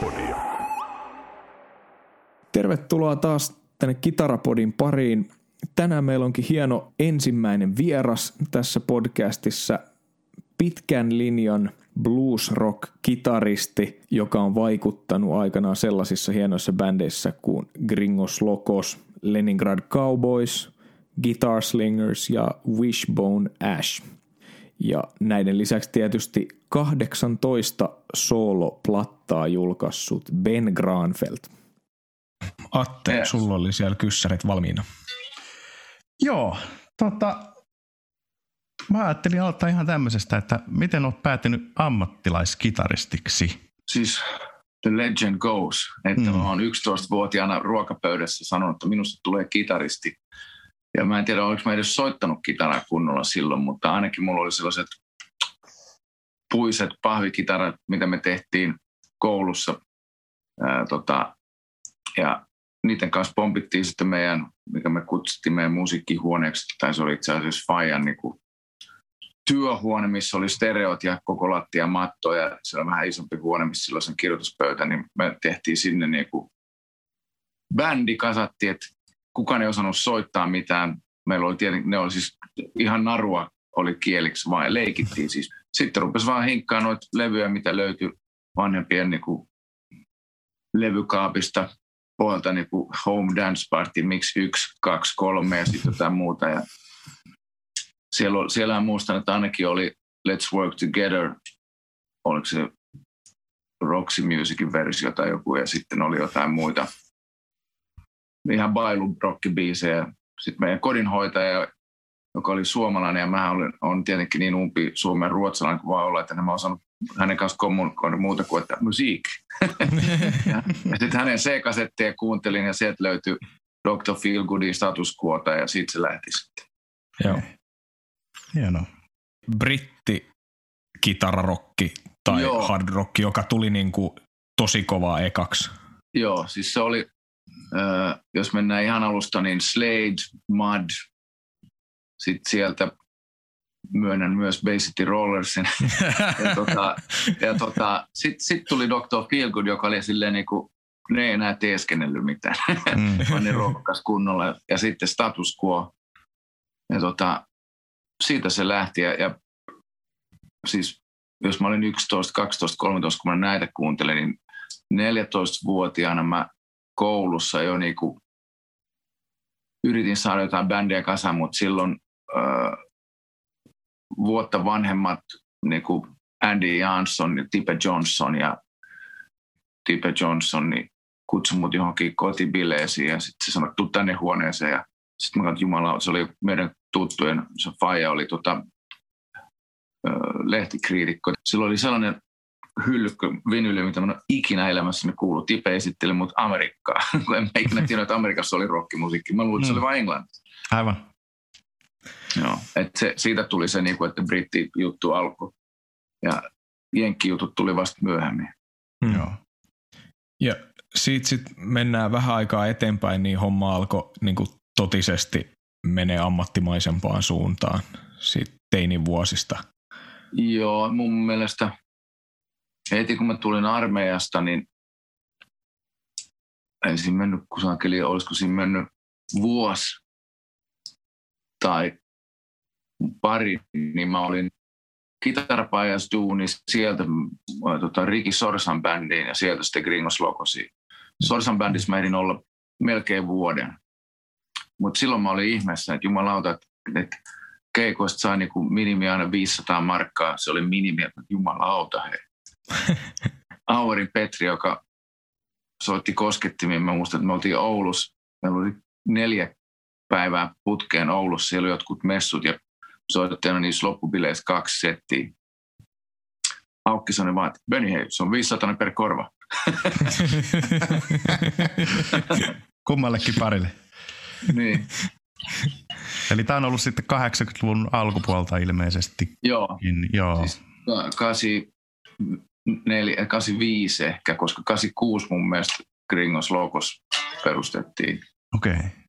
Kitarapodia. Tervetuloa taas tänne Kitarapodin pariin. Tänään meillä onkin hieno ensimmäinen vieras tässä podcastissa. Pitkän linjan blues rock kitaristi, joka on vaikuttanut aikanaan sellaisissa hienoissa bändeissä kuin Gringos Locos, Leningrad Cowboys, Guitar Slingers ja Wishbone Ash. Ja näiden lisäksi tietysti 18 sooloplattaa julkaissut Ben Granfeldt. Atte, yes. sulla oli siellä kyssärit valmiina. Joo, tota, mä ajattelin aloittaa ihan tämmöisestä, että miten olet päätynyt ammattilaiskitaristiksi? Siis the legend goes, että mm. mä oon 11-vuotiaana ruokapöydässä sanonut, että minusta tulee kitaristi. Ja mä en tiedä, oliko mä edes soittanut kitaraa kunnolla silloin, mutta ainakin mulla oli sellaiset puiset pahvikitarat, mitä me tehtiin koulussa. Ää, tota, ja niiden kanssa pompittiin sitten meidän, mikä me kutsuttiin meidän musiikkihuoneeksi, tai se oli itse asiassa Fajan niin kuin työhuone, missä oli stereot ja koko lattia matto ja se on vähän isompi huone, missä silloin sen kirjoituspöytä, niin me tehtiin sinne niin kuin bändi kasattiin, että kukaan ei osannut soittaa mitään. Meillä oli tietenkin, ne oli siis ihan narua oli kieliksi vaan leikittiin siis. Sitten rupesi vaan hinkkaa noita levyjä, mitä löytyi vanhempien niin kuin levykaapista puolta niin kuin Home Dance Party, miksi yksi, kaksi, kolme ja sitten jotain muuta. Ja siellä, siellä muistan, että ainakin oli Let's Work Together, oliko se Roxy Musicin versio tai joku, ja sitten oli jotain muita ihan bailu rockibiisejä. Sitten meidän kodinhoitaja, joka oli suomalainen, ja mä olen, on tietenkin niin umpi Suomen ruotsalainen kuin vaan olla, että en mä osannut hänen kanssa kommunikoida muuta kuin, että musiik. ja, ja sitten hänen C-kasetteja kuuntelin, ja sieltä löytyi Dr. Feelgoodin status quota, ja siitä se lähti sitten. Joo. Hienoa. Britti kitararokki tai Joo. hard rock, joka tuli niin kuin tosi kovaa ekaksi. Joo, siis se oli, äh, jos mennään ihan alusta, niin Slade, Mud, sitten sieltä myönnän myös Bay City Rollersin. ja tota, ja tota, sitten sit tuli Dr. Feelgood, joka oli silleen niin kuin, ne ei enää teeskennellyt mitään, mm. vaan ne ruokas kunnolla. Ja sitten status quo. Ja tota, siitä se lähti. Ja, ja siis jos mä olin 11, 12, 13, kun mä näitä kuuntelin, niin 14-vuotiaana mä koulussa jo niin kuin yritin saada jotain bändejä kasaan, mutta silloin äh, vuotta vanhemmat niin kuin Andy Jansson ja Tipe Johnson ja Tipe Johnson niin kutsui mut johonkin kotibileisiin ja sitten se sanoi, tuu tänne huoneeseen ja sitten mä katsoin, jumala, se oli meidän tuttujen, se faija oli tota, lehtikriitikko. Silloin oli sellainen hylkky, vinyli, mitä mä en ikinä elämässäni kuullut. Tipe esitteli mut Amerikkaa, kun en mä ikinä tiedä, että Amerikassa oli rockimusiikki. Mä luulin, että se oli mm. vain Englanti. Aivan. Joo, että se, siitä tuli se, niin kuin, että britti-juttu alkoi. Ja jenkki-jutut tuli vasta myöhemmin. Hmm. Joo. Ja siitä sitten mennään vähän aikaa eteenpäin, niin homma alkoi niin kuin totisesti menee ammattimaisempaan suuntaan siitä teinin vuosista. Joo, mun mielestä heti kun mä tulin armeijasta, niin ensin mennyt kusakeli, olisiko siinä mennyt vuosi tai pari, niin mä olin kitarapajas duunis sieltä äh, tota, Riki Sorsan bändiin ja sieltä sitten Gringos Lokosiin. Sorsan bändissä mä ehdin olla melkein vuoden. Mutta silloin mä olin ihmeessä, että jumalauta, että, että keikoista sai niinku minimi aina 500 markkaa. Se oli minimi, että jumalauta hei. Auerin Petri, joka soitti koskettimia. Mä muistan, että me oltiin Oulussa. Meillä oli neljä päivää putkeen Oulussa. Siellä oli jotkut messut ja soitettiin niissä loppubileissä kaksi settiä. Aukki sanoi vaan, että Benny hei, se on 500 per korva. Kummallekin parille. niin. Eli tämä on ollut sitten 80-luvun alkupuolta ilmeisesti. Joo. Joo. Siis 85 ehkä, koska 86 mun mielestä Gringos Logos perustettiin. Okei. Okay.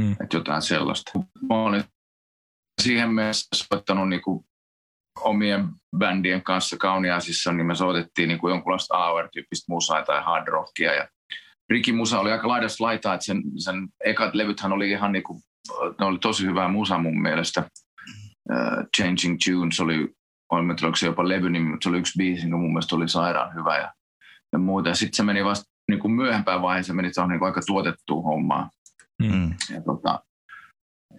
Mm. Että jotain sellaista. Mä olen siihen mennessä soittanut niinku omien bändien kanssa Kauniaisissa, niin me soitettiin niin kuin jonkunlaista AOR-tyyppistä musaa tai hard rockia. Ja Ricky Musa oli aika laidas laitaa, että sen, sen ekat levythän oli ihan niin kuin, ne oli tosi hyvää musa mun mielestä. Uh, Changing Tunes oli, on, onko se jopa levy, niin se oli yksi biisi, joka mun mielestä oli sairaan hyvä ja, ja muuta. Sitten se meni vasta niin kuin myöhempään vaiheessa, meni on niin kuin aika tuotettua hommaa. Mm. Ja tota,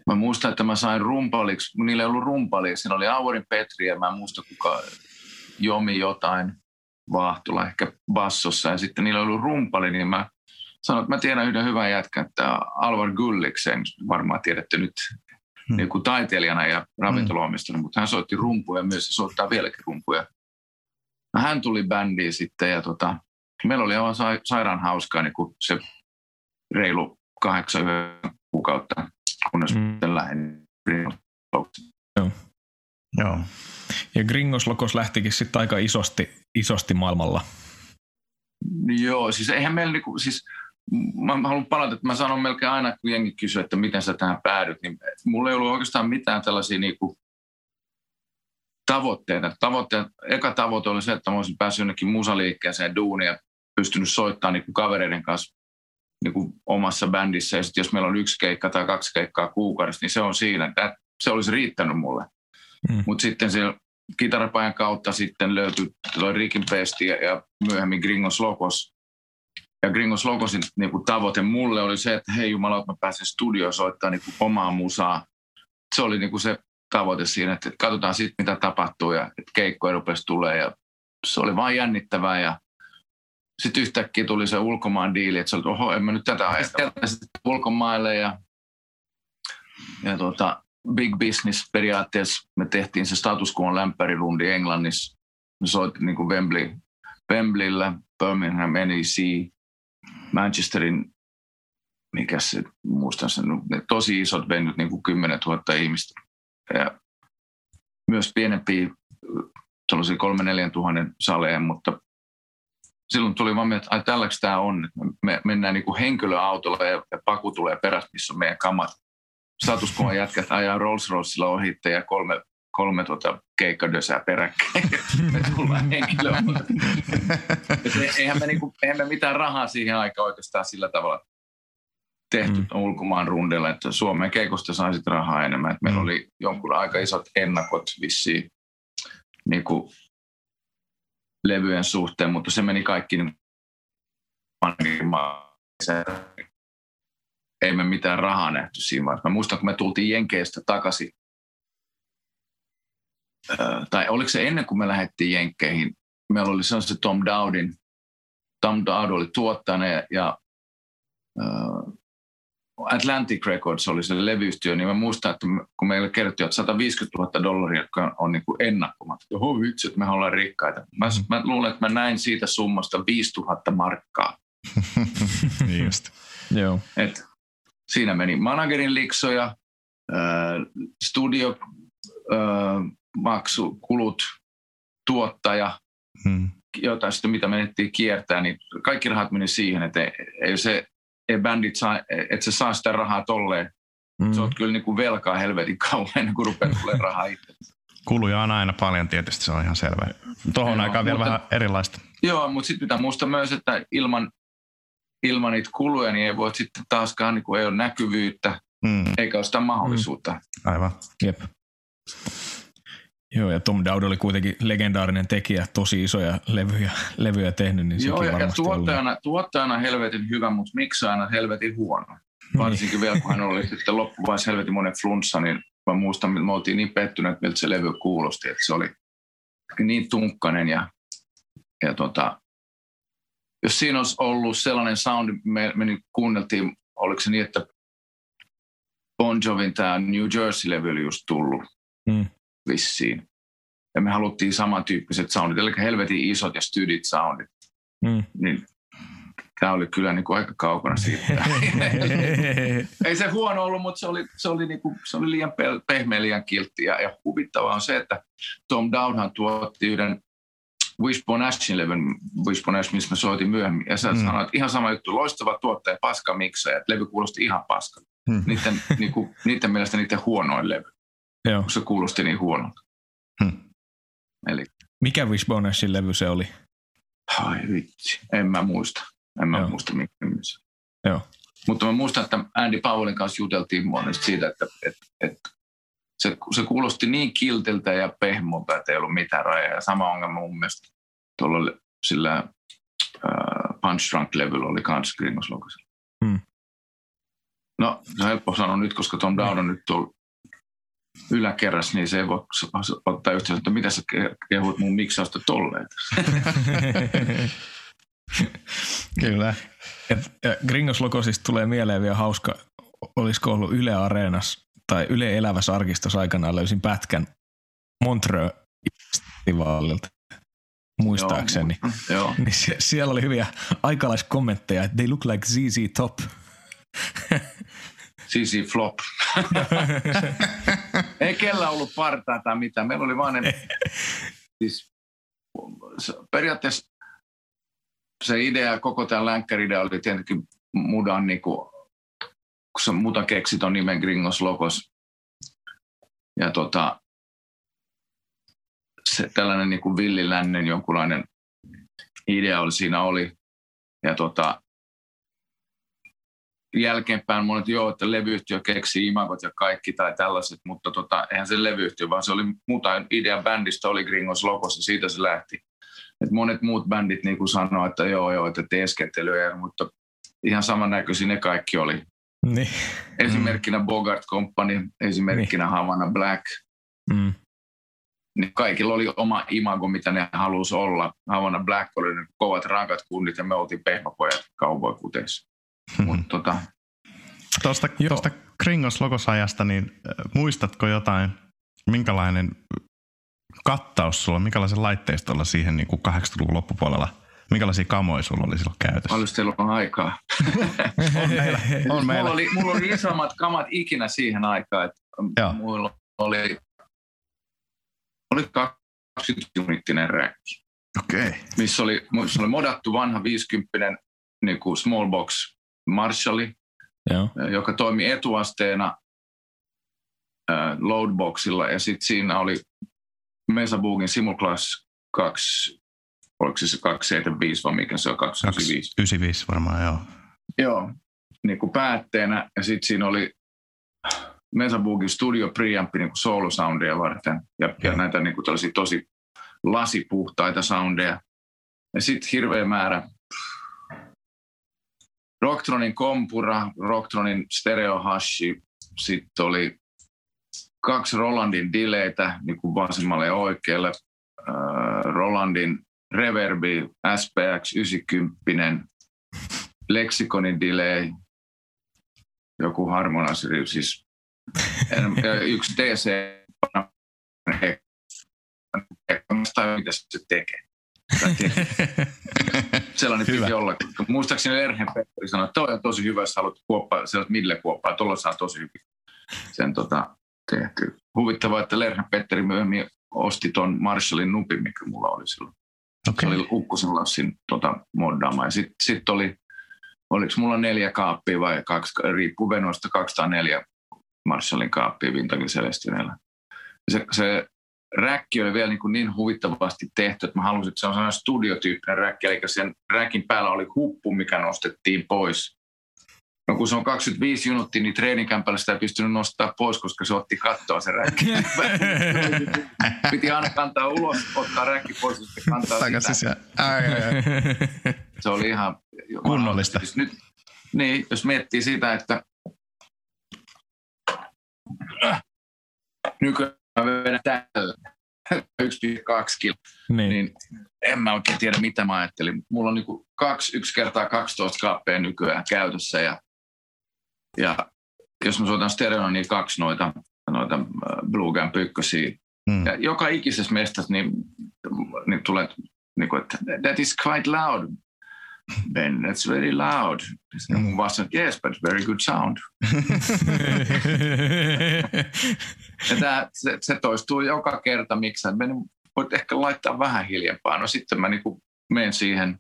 Mä muistan, että mä sain rumpaliksi, niillä ei ollut rumpali, siinä oli Aurin Petri ja mä en muista kuka jomi jotain Vahtula ehkä bassossa ja sitten niillä oli ollut rumpali, niin mä sanoin, että mä tiedän yhden hyvän jätkän, että Alvar Gulliksen, varmaan tiedätte nyt hmm. niin kuin taiteilijana ja ravintoloimistona, hmm. mutta hän soitti rumpuja myös ja soittaa vieläkin rumpuja. No, hän tuli bändiin sitten ja tota, meillä oli aivan sairaan hauskaa niin kuin se reilu kahdeksan kuukautta kunnes mm. sitten lähdin Joo. Joo. Ja Gringos Lokos lähtikin sitten aika isosti, isosti maailmalla. Joo, siis eihän meillä niinku, siis mä haluan palata, että mä sanon melkein aina, kun jengi kysyy, että miten sä tähän päädyt, niin mulla ei ollut oikeastaan mitään tällaisia niinku tavoitteita. Tavoitteet, eka tavoite oli se, että mä olisin päässyt jonnekin musaliikkeeseen duuniin ja pystynyt soittamaan niinku kavereiden kanssa niin kuin omassa bändissä ja jos meillä on yksi keikka tai kaksi keikkaa kuukaudessa, niin se on siinä. Että se olisi riittänyt mulle. Mm. Mutta sitten siellä kitarapajan kautta sitten löytyi toi Rikin Pesti ja, ja myöhemmin Gringos Logos. Ja Gringos Logosin niin kuin tavoite mulle oli se, että hei jumala, että mä pääsen studioon soittaa niin kuin omaa musaa. Se oli niin kuin se tavoite siinä, että katsotaan sitten mitä tapahtuu ja että keikkoja rupesi tulee ja se oli vain jännittävää ja sitten yhtäkkiä tuli se ulkomaan diili, että se oli, oho, en mä nyt tätä ajatella sitten ulkomaille ja, ja tuota, big business periaatteessa me tehtiin se status quo lämpärirundi Englannissa. Me soitin niin kuin Wembley, Wembleyllä, Birmingham, NEC, Manchesterin, mikä se, muistan sen, ne tosi isot venyt, niin kuin 10 000 ihmistä. Ja myös pienempiä, sellaisia 3-4 tuhannen saleja, mutta silloin tuli vaan että ai tälläks tämä on. Me mennään niin kuin henkilöautolla ja, ja paku tulee perässä, missä on meidän kamat. Statuskuvan jätkät ajaa Rolls Roycella ohitte ja kolme, kolme tuota keikkadösää peräkkäin. me tullaan henkilöautolla. eihän, me niinku, eihän me mitään rahaa siihen aikaan oikeastaan sillä tavalla tehty mm. ulkomaan rundilla, että Suomen keikosta saisit rahaa enemmän. Et meillä mm. oli jonkun aika isot ennakot vissiin niin kuin levyjen suhteen, mutta se meni kaikki niin ei me mitään rahaa nähty siinä vaiheessa. Mä muistan, kun me tultiin Jenkeistä takaisin, tai oliko se ennen kuin me lähdettiin Jenkkeihin, meillä oli se Tom Dowdin, Tom Dowd oli tuottajana ja, ja Atlantic Records oli se levyyhtiö, niin mä muistan, että kun meille kerrottiin, että 150 000 dollaria, jotka on niin ennakkomat. Oho vitsi, että me ollaan rikkaita. Mä, mm. mä luulen, että mä näin siitä summasta 5000 markkaa. niin just. Joo. Et siinä meni managerin liksoja, äh, studio äh, maksu, kulut, tuottaja, hmm. jotain sitten mitä menettiin kiertää, niin kaikki rahat meni siihen, että ei, ei se ei bändit saa, että se saa sitä rahaa tolleen. Mm. Se on kyllä niin kuin velkaa helvetin kauan ennen kuin rupeaa tulee rahaa itse. Kuluja on aina paljon tietysti, se on ihan selvä. Tuohon joo, aikaan vielä mutta, vähän erilaista. Joo, mutta sitten pitää muistaa myös, että ilman, ilman niitä kuluja niin ei voi sitten taaskaan, niin kuin ei ole näkyvyyttä, mm. eikä ole sitä mahdollisuutta. Mm. Aivan. Jep. Joo, ja Tom Dowd oli kuitenkin legendaarinen tekijä, tosi isoja levyjä, levyjä tehnyt, niin Joo, ja, ja tuottajana, tuottajana helvetin hyvä, mutta miksi aina helvetin huono? Niin. Varsinkin vielä, kun hän oli sitten loppuvaiheessa helvetin monen flunssa, niin mä muistan, että me oltiin niin pettyneet, miltä se levy kuulosti, että se oli niin tunkkanen ja, ja tota, jos siinä olisi ollut sellainen sound, me, me niin kuunneltiin, oliko se niin, että Bon Jovin tämä New Jersey-levy oli just tullut. Mm vissiin. Ja me haluttiin samantyyppiset soundit, eli helvetin isot ja stydit soundit. Mm. Niin tämä oli kyllä niin kuin aika kaukana siitä. Ei se huono ollut, mutta se oli, se oli, niin kuin, se oli liian pehmeä, liian kiltti. Ja, ja huvittavaa on se, että Tom Dowdhan tuotti yhden Wishbone Ashin levyn, Wishbone Ash, missä mä soitin myöhemmin. Ja sä mm. sanoit, että ihan sama juttu, loistava tuottaja, paska miksa, että levy kuulosti ihan paska. Mm. Niiden, niin kuin, niiden mielestä niiden huonoin levy. Joo. se kuulosti niin huonolta. Hmm. Eli, Mikä Wishbonesin levy se oli? ai vitsi, en mä muista. En mä Joo. muista mikä se. Joo. Mutta mä muistan, että Andy Powellin kanssa juteltiin monesti siitä, että, että, että se, se kuulosti niin kiltiltä ja pehmolta, että ei ollut mitään rajaa. Ja sama ongelma mun mielestä tuolla sillä äh, Punch Drunk-levyllä oli kans Gringos Hmm. No, se on helppo sanoa nyt, koska Tom Dowd on nyt tuolla yläkerras, niin se ei voi ottaa yhteydessä, että mitä sä ke- kehut mun miksausta tolleen. Kyllä. Ja Gringos Logosista tulee mieleen vielä hauska, olisiko ollut Yle Areenas tai Yle Elävässä arkistossa aikanaan löysin pätkän Montreux festivaalilta, muistaakseni. Joo, Joo. Niin sie- siellä oli hyviä aikalaiskommentteja, että they look like ZZ Top. CC Flop. ei kellä ollut partaa tai mitään. Meillä oli vain ne, siis, periaatteessa se idea, koko tämä länkkäridea oli tietenkin mudan, niin kuin, kun se muta keksi ton nimen Gringos Logos. Ja tota, se tällainen niin kuin villilännen jonkunlainen idea oli siinä oli. Ja tota, jälkeenpäin monet joo, että levyyhtiö keksi imagot ja kaikki tai tällaiset, mutta tota, eihän se levyyhtiö, vaan se oli muuta idea bändistä oli Gringos Logos ja siitä se lähti. Et monet muut bändit niin sanoo, että joo joo, että teeskentelyä, mutta ihan samannäköisiä ne kaikki oli. niin. Esimerkkinä Bogart Company, esimerkkinä Havana Black, Mm. niin kaikilla oli oma imago, mitä ne halusi olla. Havana Black oli ne kovat rankat kunnit ja me oltiin pehmäpojat cowboy-kuteissa. Mutta tota, Tuosta, tuosta Kringos logosajasta, niin äh, muistatko jotain, minkälainen kattaus sulla, minkälaisen laitteistolla siihen niin kuin 80-luvun loppupuolella, minkälaisia kamoja sulla oli silloin käytössä? paljon teillä on aikaa. On meillä. On meillä. Mulla, oli, mulla oli isommat kamat ikinä siihen aikaan, että Joo. mulla oli, oli 20-unittinen räkki, Okei. Okay. missä oli, missä oli modattu vanha 50 niin kuin small box Marshalli, Joo. joka toimi etuasteena äh, loadboxilla ja sitten siinä oli Mesa Boogin Simulclass 2, oliko se se 275 vai mikä se on, 295? 95 varmaan, joo. Joo, niin kuin päätteenä ja sitten siinä oli Mesa Boogin Studio Preamp niin kuin solo soundia varten ja, ja näitä niin kuin tosi lasipuhtaita soundeja. Ja sitten hirveä määrä Rocktronin kompura, Rocktronin stereo hashi, sitten oli kaksi Rolandin dileitä niin kuin vasemmalle ja oikealle, äh, Rolandin Reverbi SPX 90, Lexikonin delay, joku harmonasri, siis yksi DC, tai mitä se tekee. Sellainen Hyvä. piti olla. Muistaakseni Lerhen Petteri sanoi, että toi on tosi hyvä, jos haluat kuoppaa, sellaista mille kuoppaa, tuolla saa tosi hyvin sen tota, tehty. Huvittavaa, että Lerhen Petteri myöhemmin osti ton Marshallin nupin, mikä mulla oli silloin. Se Okei. oli Ukkosen Lassin tota, moddaama. Ja sitten sit oli, oliko mulla neljä kaappia vai kaksi, riippuu venoista, 204 Marshallin kaappia Vintage Celestinellä. Se, se räkki oli vielä niin, kuin niin huvittavasti tehty, että mä halusin, että se on sellainen studiotyyppinen räkki, eli sen räkin päällä oli huppu, mikä nostettiin pois. No kun se on 25 minuuttia, niin treenikämpällä sitä ei pystynyt nostaa pois, koska se otti kattoa se räkki. Piti aina kantaa ulos, ottaa räkki pois ja sitten kantaa Takaisin sitä. Ai, ai, ai. Se oli ihan... Kunnollista. Siis nyt, niin, jos miettii sitä, että nykyään mä vedän tällä 1,2 kilo, niin. niin en mä oikein tiedä, mitä mä ajattelin. Mulla on niinku kaksi, yksi kertaa 12 kaappia nykyään käytössä ja, ja jos mä soitan stereona, niin kaksi noita, noita äh, Blue Gam ykkösiä. Mm. Ja joka ikisessä mestassa niin, niin tulee, niin kuin, että that is quite loud. Ben, that's very loud. Sitten mun vastaan, yes, but very good sound. Ja tää, se, se, toistuu joka kerta, miksi menen- voit ehkä laittaa vähän hiljempaa. No sitten mä niinku menen siihen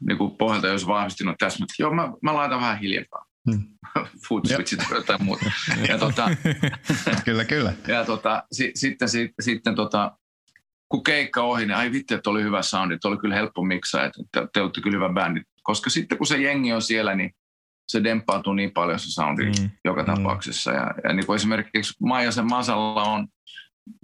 niinku pohjalta, jos vahvistinut tässä, mutta joo, mä, mä laitan vähän hiljempaa. Mm. Food switchit tai jotain muuta. Ja, tota, kyllä, kyllä. ja tota, si, sitten, si, sitten tota, kun keikka ohi, niin ai vittu, että oli hyvä soundi, että oli kyllä helppo miksaa, että te, te olette kyllä hyvä bändi. Koska sitten kun se jengi on siellä, niin se demppautuu niin paljon se soundi mm. joka mm. tapauksessa. Ja, ja niin kuin esimerkiksi Maijasen Masalla on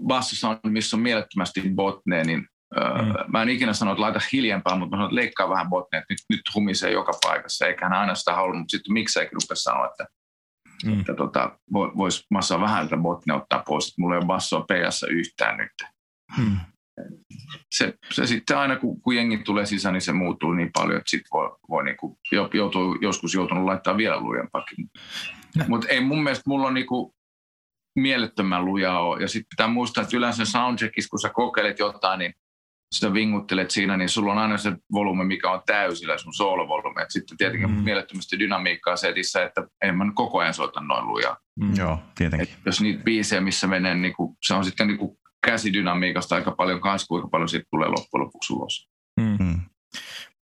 bassosound, missä on mielettömästi botneen, niin Mm. Mä en ikinä sano, että laita hiljempaa, mutta mä sanon, että leikkaa vähän botneet, nyt, nyt humisee joka paikassa, eikä hän aina sitä halua, mutta sitten miksei rupea sanoa, että, mm. että tota, voisi massa vähän tätä botne ottaa pois, että mulla ei ole bassoa ps yhtään nyt. Mm. Se, se, sitten aina, kun, kun jengi tulee sisään, niin se muuttuu niin paljon, että sitten voi, voi niinku, joutuu, joskus joutunut laittaa vielä lujempaakin. Mutta ei mun mielestä mulla on niinku mielettömän lujaa ole. Ja sitten pitää muistaa, että yleensä soundcheckissa, kun sä kokeilet jotain, niin sitä vinguttelet siinä, niin sulla on aina se volume, mikä on täysillä, sun soolovolume. Et sitten tietenkin mm. mielettömästi dynamiikkaa setissä, että en mä koko ajan soita noin lujaa. Mm. Joo, tietenkin. Et jos niitä biisejä, missä menee, niin kuin, se on sitten niin kuin käsidynamiikasta aika paljon kanssa, kuinka paljon siitä tulee loppujen lopuksi ulos. Mm. Mm.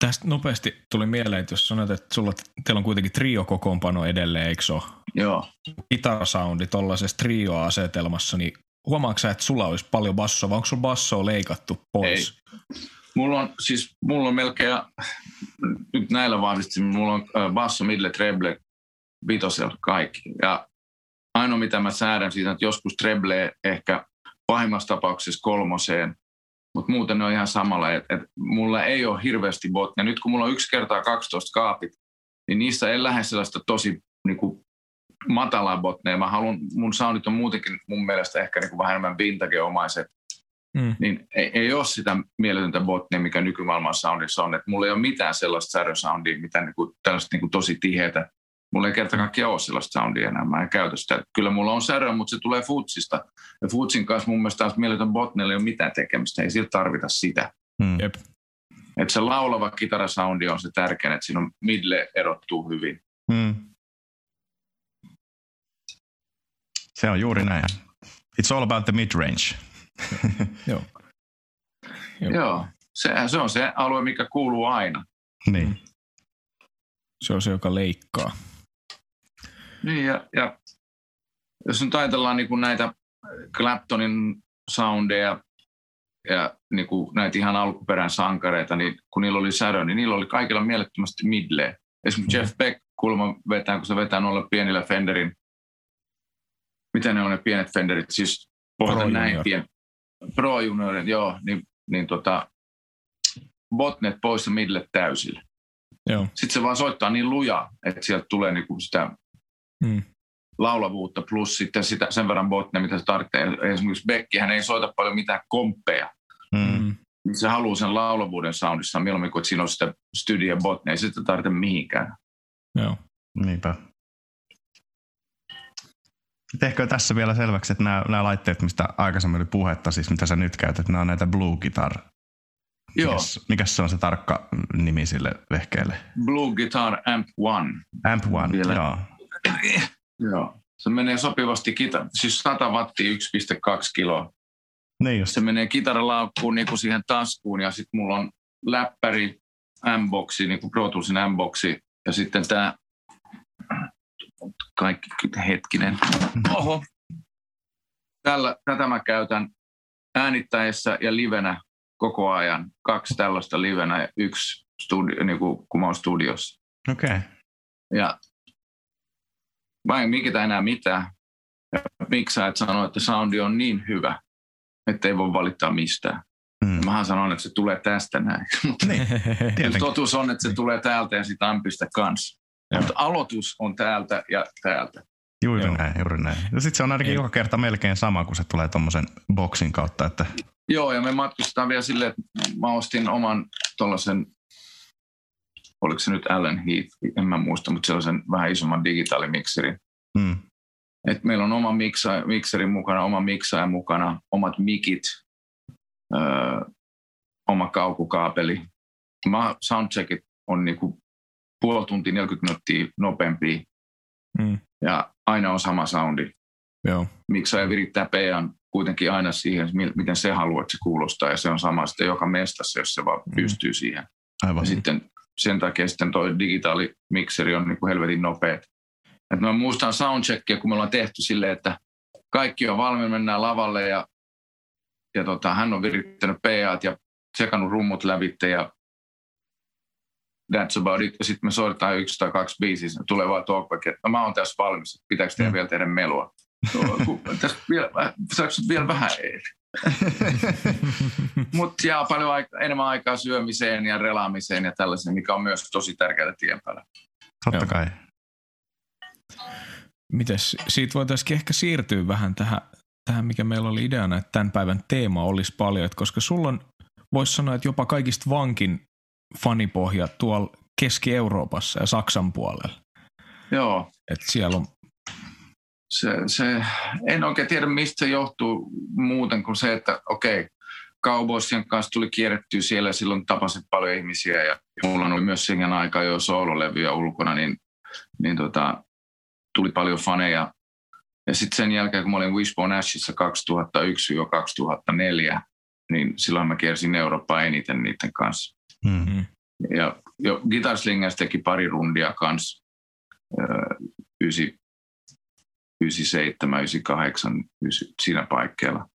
Tästä nopeasti tuli mieleen, että jos sanot, että sulla, teillä on kuitenkin trio-kokoonpano edelleen, eikö ole? Joo. Gitarasoundi tuollaisessa trio-asetelmassa, niin huomaatko sä, että sulla olisi paljon bassoa, vai onko sulla bassoa leikattu pois? Ei. Mulla on, siis, mulla on melkein, nyt näillä vahvistin, mulla on basso, midle, treble, vitosel, kaikki. Ja ainoa mitä mä säädän siitä, että joskus treble ehkä pahimmassa tapauksessa kolmoseen, mutta muuten ne on ihan samalla, että et mulla ei ole hirveästi botnia. Nyt kun mulla on yksi kertaa 12 kaapit, niin niissä ei lähde sellaista tosi niin kuin, matalaa botneja. Mä haluan, mun soundit on muutenkin mun mielestä ehkä niin kuin vähän enemmän vintage-omaiset. Mm. Niin ei, ei ole sitä mieletöntä botnia, mikä nykymaailman soundissa on. Että mulla ei ole mitään sellaista särösoundia, mitä niin kuin, tällaista niin kuin tosi tiheitä. Mulla ei kerta kaikkiaan ole sellaista soundia enää, mä en käytä sitä. Kyllä mulla on särö, mutta se tulee Futsista. Ja Futsin kanssa mun mielestä taas mieletön botnella ei ole mitään tekemistä, ei siltä tarvita sitä. Mm. Jep. Että se laulava kitarasoundi on se tärkein, että siinä on midle erottuu hyvin. Mm. Se on juuri näin. It's all about the mid-range. Joo. Joo. Joo. Se, se on se alue, mikä kuuluu aina. Niin. Se on se, joka leikkaa. Niin, ja, ja jos nyt ajatellaan niin kuin näitä Claptonin soundeja ja niin kuin näitä ihan alkuperän sankareita, niin kun niillä oli särö, niin niillä oli kaikilla mielettömästi midle. Esimerkiksi. Jeff Beck kulma vetää, kun se vetää noilla pienillä Fenderin mitä ne on ne pienet Fenderit, siis Pro näin pien, Pro Juniorit, joo, niin, niin tota, botnet pois ja midlet täysille. Joo. Sitten se vaan soittaa niin luja, että sieltä tulee niinku sitä mm. laulavuutta plus sitten sitä, sen verran botne, mitä se tarvitsee. Esimerkiksi Becky, hän ei soita paljon mitään komppeja. Mm. Se haluaa sen laulavuuden soundissa mieluummin kuin, että siinä on sitä studio botne, ei sitä tarvitse mihinkään. Joo. Niinpä. Tehkö tässä vielä selväksi, että nämä, nämä laitteet, mistä aikaisemmin oli puhetta, siis mitä sä nyt käytät, nämä on näitä Blue Guitar. Joo. Mikäs, mikäs se on se tarkka nimi sille vehkeelle? Blue Guitar Amp One. Amp One, vielä. joo. Joo. Se menee sopivasti, kita- siis 100 wattia 1,2 kiloa. Niin just. Se menee kitaralaukkuun niin kuin siihen taskuun ja sitten mulla on läppäri, M-boxi, niin kuin Pro Toolsin M-boxi ja sitten tämä kaikki hetkinen. Oho. Tällä, tätä mä käytän äänittäessä ja livenä koko ajan. Kaksi tällaista livenä ja yksi studio, niin kuin, kun mä oon studiossa. Okei. Okay. Ja mä en mikitä enää mitään. Ja sä et sano, että soundi on niin hyvä, että ei voi valittaa mistään. Mm. Mähän sanon, että se tulee tästä näin. niin, totuus on, että se tulee täältä ja sitä ampista kanssa. Mutta aloitus on täältä ja täältä. Juuri Joo. näin, juuri näin. Ja sitten se on ainakin Ei. joka kerta melkein sama, kun se tulee tuommoisen boksin kautta. Että... Joo, ja me matkustetaan vielä silleen, että mä ostin oman tuollaisen, oliko se nyt Allen Heath, en mä muista, mutta sellaisen vähän isomman digitaalimikserin. Hmm. Et meillä on oma miksa, mikseri mukana, oma miksaaja mukana, omat mikit, öö, oma kaukukaapeli. Mä soundcheckit on niinku puoli tuntia 40 minuuttia nopeampi mm. ja aina on sama soundi. Joo. Miksa virittää PA kuitenkin aina siihen, miten se haluaa, että se kuulostaa ja se on sama sitten joka mestassa, jos se vaan mm. pystyy siihen. Aivan. Ja sitten sen takia sitten tuo digitaalimikseri on niin kuin helvetin nopeat. Et mä muistan soundcheckia, kun me ollaan tehty silleen, että kaikki on valmiina, mennään lavalle ja, ja tota, hän on virittänyt PAt ja tsekannut rummut lävitte ja that's about it. Ja sitten me soitetaan yksi tai kaksi biisiä, tulee vaan talkback, että no, mä oon tässä valmis, pitääkö teidän mm. vielä tehdä melua? No, tässä vielä, saako vielä vähän? Mutta jää paljon aika, enemmän aikaa syömiseen ja relaamiseen ja tällaiseen, mikä on myös tosi tärkeää tien päällä. Totta kai. Mites, siitä voitaisiin ehkä siirtyä vähän tähän, tähän, mikä meillä oli ideana, että tämän päivän teema olisi paljon, että koska sulla on, voisi sanoa, että jopa kaikista vankin fanipohja tuolla Keski-Euroopassa ja Saksan puolella. Joo. Et siellä on se, se, en oikein tiedä, mistä se johtuu muuten kuin se, että okei, okay, Cowboysien kanssa tuli kierrettyä siellä ja silloin tapasin paljon ihmisiä ja mulla oli myös siihen aikaan jo soololevyjä ulkona, niin, niin tota, tuli paljon faneja. Ja sitten sen jälkeen, kun mä olin Wishbone Ashissa 2001-2004, niin silloin mä kiersin Eurooppaa eniten niiden kanssa. Mm-hmm. Ja jo Guitar Slingers teki pari rundia kanssa 97, 98, 9, siinä paikkeilla.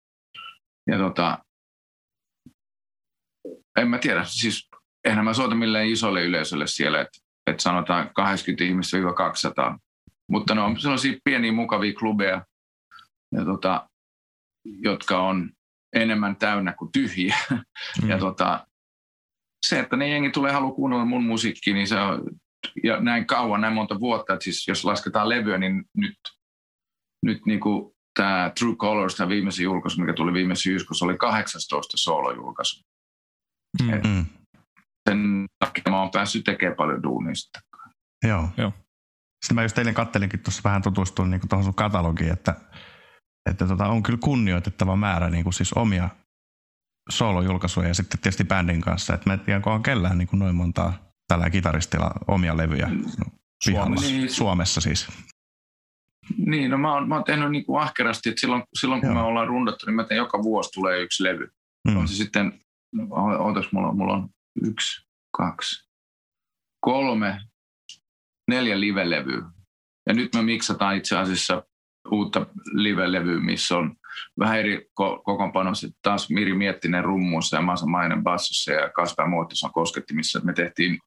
Ja tota, en mä tiedä, siis eihän mä soita millään isolle yleisölle siellä, että, että sanotaan 80 ihmistä 200. Mutta ne on sellaisia pieniä mukavia klubeja, ja tota, jotka on enemmän täynnä kuin tyhjiä. Mm. Ja tota, se, että ne jengi tulee halu kuunnella mun musiikkia, niin se on, ja näin kauan, näin monta vuotta, että siis jos lasketaan levyä, niin nyt nyt niin kuin tämä True Colors, tämä viimeisin julkaisu, mikä tuli viime syyskuussa, oli 18 soolojulkaisu. Mm. Sen takia mä oon päässyt tekemään paljon duunista. Joo. Joo. Sitten mä just eilen kattelinkin tuossa vähän tutustuin niin tuohon sun katalogiin, että, että tota, on kyllä kunnioitettava määrä niin kuin siis omia soolojulkaisuja ja sitten tietysti bändin kanssa. Että mä en tiedä, onko on kellään niin kuin noin montaa tällä kitaristilla omia levyjä mm. Suomessa, niin, Suomessa siis. Niin, no mä oon, mä oon tehnyt niin kuin ahkerasti, että silloin, silloin kun Joo. me ollaan rundattu, niin mä teen joka vuosi tulee yksi levy. Mm. On se sitten, no, ootas, mulla, mulla on yksi, kaksi, kolme, neljä live-levyä. Ja nyt me miksataan itse asiassa uutta live-levyä, missä on vähän eri ko- kokoonpanossa. Taas Miri Miettinen rummussa ja Masa Mainen bassossa ja Kasper Muotis on koskettimissa. Me tehtiin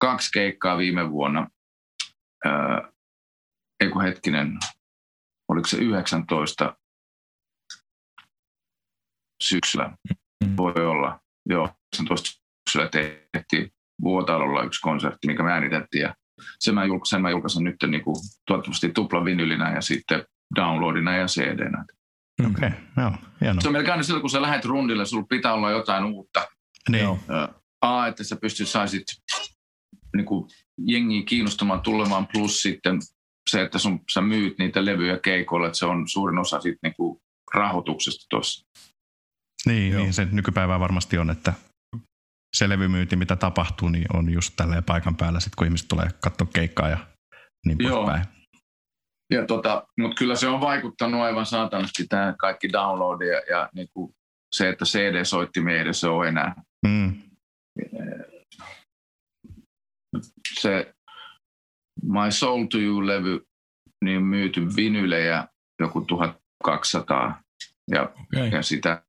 kaksi keikkaa viime vuonna. Öö, ei kun hetkinen, oliko se 19 syksyllä, mm. voi olla, joo, 19 syksyllä tehtiin Vuotalolla yksi konsertti, mikä me äänitettiin ja sen mä, julkaisen, sen mä julkaisen nyt niin kuin, toivottavasti tupla vinylinä ja sitten downloadina ja CD-nä. Okei, okay, hienoa. Se on melkein aina silloin, kun sä lähdet rundille, sulla pitää olla jotain uutta. Niin. A, että sä pystyt, saisit niin kuin, jengiä kiinnostamaan tulemaan, plus sitten se, että sun, sä myyt niitä levyjä keikoille, että se on suurin osa siitä niin kuin rahoituksesta tuossa. Niin, niin, se nykypäivää varmasti on, että se levymyynti, mitä tapahtuu, niin on just tälleen paikan päällä, sit kun ihmiset tulee katsoa keikkaa ja niin poispäin. Ja tota, mutta kyllä se on vaikuttanut aivan saatanasti tämä kaikki download ja, ja niin kuin se, että CD-soittimia ei edes ole enää. Mm. Se My Soul to You-levy, niin myyty vinylejä joku 1200 ja, okay. ja sitä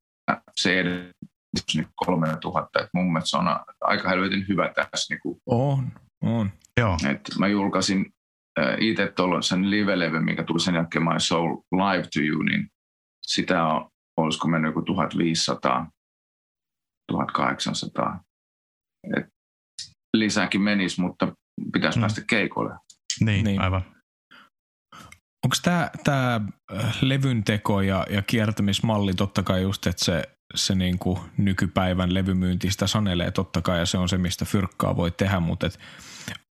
CD nyt 3000. Et mun mielestä se on aika helvetin hyvä tässä. Niin kuin, on, on. Joo. Et mä julkaisin äh, itse tuolla sen live-levy, mikä tuli sen jälkeen My Soul Live to You, niin sitä on, olisiko mennyt joku 1500, 1800. Et lisääkin menisi, mutta pitäisi mm. päästä keikoille. Niin, niin. aivan. Onko tämä tää äh, levyn teko ja, ja kiertämismalli totta kai just, että se, se niinku nykypäivän levymyynti sitä sanelee totta kai ja se on se, mistä fyrkkaa voi tehdä, mutta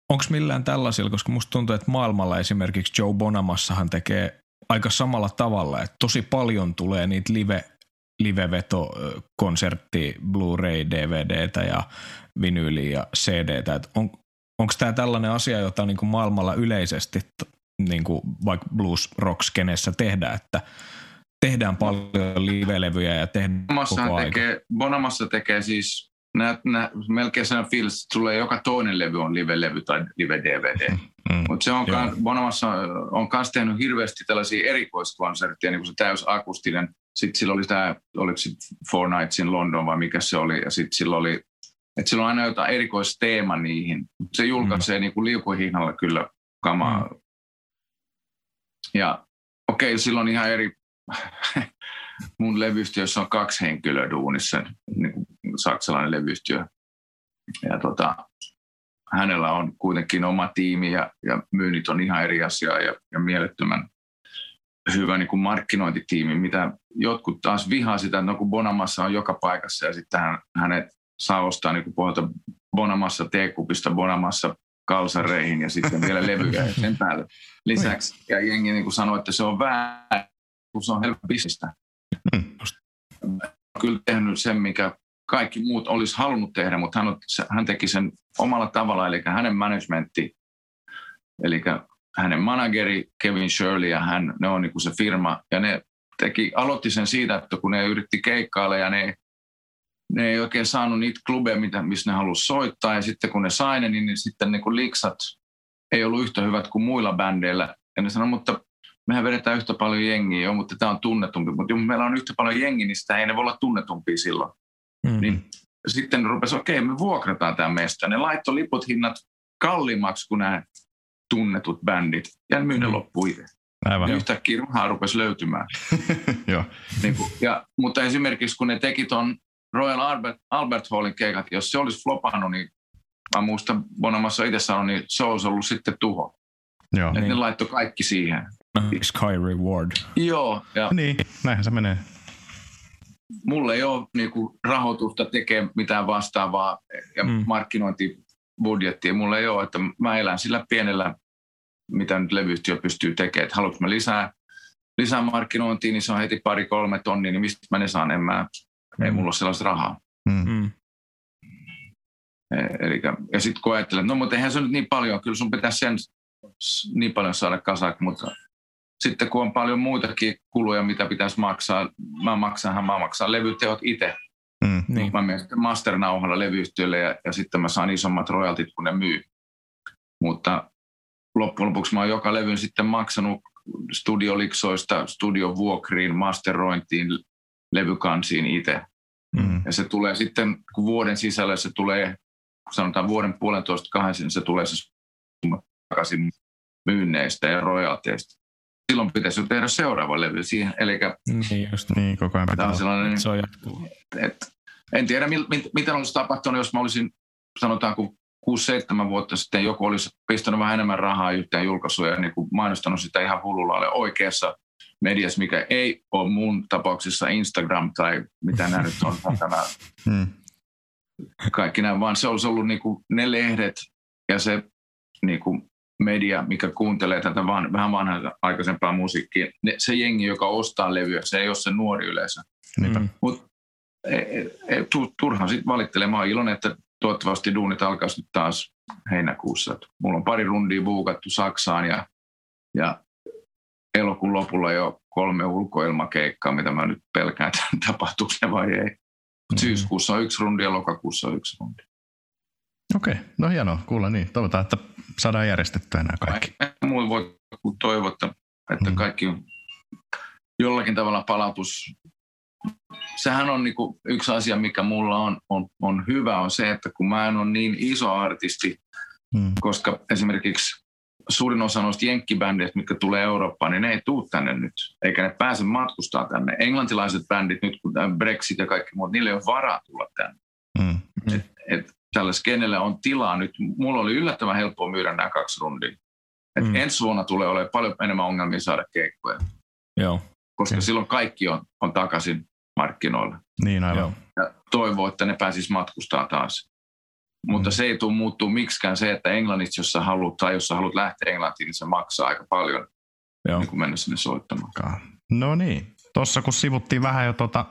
onko millään tällaisilla, koska musta tuntuu, että maailmalla esimerkiksi Joe Bonamassahan tekee aika samalla tavalla, että tosi paljon tulee niitä live, liveveto, konsertti, Blu-ray, DVDtä ja vinyyliä ja CDtä, että on, onko tämä tällainen asia, jota niin kuin maailmalla yleisesti niin kuin vaikka blues rock skeneessä tehdään, että tehdään paljon live-levyjä ja tehdään koko aika. Tekee, Bonamassa tekee siis nä, nä, melkein sellainen fiilis, että tulee joka toinen levy on live-levy tai live-DVD. Mm, Mutta se on kan, Bonamassa on myös tehnyt hirveästi tällaisia erikoiskonsertteja, niin kuin se täysakustinen sitten sillä oli tämä, oliko se Four Nights in London vai mikä se oli, ja sitten sillä oli, että sillä on aina jotain erikoisteema niihin. Se julkaisee mm. niin kuin liukuhihnalla kyllä kamaa. Mm. Ja okei, okay, silloin ihan eri, mun levyyhtiössä on kaksi henkilöä duunissa, niin kuin saksalainen levyyhtiö. Ja tota, hänellä on kuitenkin oma tiimi ja, ja myynnit on ihan eri asia ja, ja mielettömän hyvä niin kuin markkinointitiimi, mitä jotkut taas vihaa sitä, että no kun Bonamassa on joka paikassa ja sitten hän, hänet saa ostaa niin pohjalta Bonamassa teekupista Bonamassa kalsareihin ja sitten vielä levyjä ja sen päälle lisäksi. Ja jengi niin sanoi, että se on väärin, kun se on helppo bisnestä. Hmm. Kyllä tehnyt sen, mikä kaikki muut olisi halunnut tehdä, mutta hän, hän teki sen omalla tavalla, eli hänen managementti, eli hänen manageri Kevin Shirley ja hän, ne on niin kuin se firma, ja ne teki, aloitti sen siitä, että kun ne yritti keikkailla ja ne, ne ei oikein saanut niitä klubeja, mitä, missä ne halusi soittaa, ja sitten kun ne sai ne, niin, niin sitten niin kuin liksat ei ollut yhtä hyvät kuin muilla bändeillä, ja ne sanoi, mutta mehän vedetään yhtä paljon jengiä, jo, mutta tämä on tunnetumpi, mutta jos meillä on yhtä paljon jengiä, niin sitä ei ne voi olla tunnetumpia silloin. Mm-hmm. Niin sitten rupesi, okei, okay, me vuokrataan tämä mesta. Ne laittoi liput hinnat kalliimmaksi kuin nämä tunnetut bändit, ja myy ne mm. loppuun itse. Aivan. Ja yhtäkkiä rahaa rupesi löytymään. Joo. Niin kuin, ja, mutta esimerkiksi kun ne teki tuon Royal Albert, Albert Hallin keikat, jos se olisi flopannut, niin mä muistan Bonamassa itse sanoin, niin se olisi ollut sitten tuho. Joo. niin. ne laittoi kaikki siihen. Sky Reward. Joo. Ja niin, näinhän se menee. Mulla ei ole niin kuin, rahoitusta tekemään mitään vastaavaa ja mm. markkinointibudjettia. Mulla ei ole, että mä elän sillä pienellä, mitä nyt levyyhtiö pystyy tekemään. Että haluanko mä lisää, lisää markkinointia, niin se on heti pari kolme tonnia, niin mistä mä ne saan, en mä. Ei mulla ole sellaista rahaa. Mm. mm. E, eli, ja sitten kun ajattelen, no mutta eihän se nyt niin paljon, kyllä sun pitäisi sen niin paljon saada kasak, mutta sitten kun on paljon muitakin kuluja, mitä pitäisi maksaa, mä maksanhan, mä maksan levyteot itse. Mm, niin. Mä menen sitten masternauhalla levyyhtiölle ja, ja sitten mä saan isommat royaltit, kun ne myy. Mutta loppujen lopuksi mä oon joka levyn sitten maksanut studioliksoista, studiovuokriin, masterointiin, levykansiin itse. Mm. Ja se tulee sitten, kun vuoden sisällä se tulee, sanotaan vuoden puolentoista kahden, niin se tulee se takaisin myynneistä ja royalteista silloin pitäisi jo tehdä seuraava levy siihen. Eli niin, just. niin koko ajan pitää sellainen, se on jatkuu. Et, en tiedä, miten olisi tapahtunut, jos mä olisin, sanotaanko 6-7 vuotta sitten joku olisi pistänyt vähän enemmän rahaa yhteen julkaisuun ja niin kuin mainostanut sitä ihan hullulla oikeassa mediassa, mikä ei ole mun tapauksessa Instagram tai mitä nämä nyt on tämä. Hmm. Kaikki nämä, vaan se olisi ollut niin kuin ne lehdet ja se niin kuin media, mikä kuuntelee tätä van, vähän vanhaa aikaisempaa musiikkia, ne, se jengi, joka ostaa levyä, se ei ole se nuori yleisö. Mm. Mutta e, e, e, turhaan sitten valittelemaan. Iloinen, että toivottavasti duunit alkaisi nyt taas heinäkuussa. Et mulla on pari rundia buukattu Saksaan ja, ja elokuun lopulla jo kolme ulkoilmakeikkaa, mitä mä nyt pelkään, että tapahtuuko se vai ei. Mm. Syyskuussa on yksi rundi ja lokakuussa on yksi rundi. Okei, no hienoa kuulla niin. Toivotaan, että saadaan järjestettyä nämä kaikki. Muu voi toivottaa, että mm. kaikki on jollakin tavalla palautus. Sehän on niinku yksi asia, mikä mulla on, on, on hyvä, on se, että kun mä en ole niin iso artisti, mm. koska esimerkiksi suurin osa noista jenkkibändeistä, mitkä tulee Eurooppaan, niin ne ei tule tänne nyt, eikä ne pääse matkustaa tänne. Englantilaiset bändit nyt, kun Brexit ja kaikki muut, niille ei ole varaa tulla tänne. Mm. Et, et tällä skenelle on tilaa nyt. Mulla oli yllättävän helppoa myydä nämä kaksi rundia. Et mm. Ensi vuonna tulee olemaan paljon enemmän ongelmia saada keikkoja. Joo. Koska ja. silloin kaikki on, on takaisin markkinoilla. Niin aivan. Ja toivoo, että ne pääsis matkustaa taas. Mutta mm. se ei tule muuttuu miksikään se, että Englannissa, jos sä haluat, tai jos sä haluat lähteä Englantiin, niin se maksaa aika paljon, Joo. niin kun mennä sinne soittamaan. No niin. Tuossa kun sivuttiin vähän jo tuota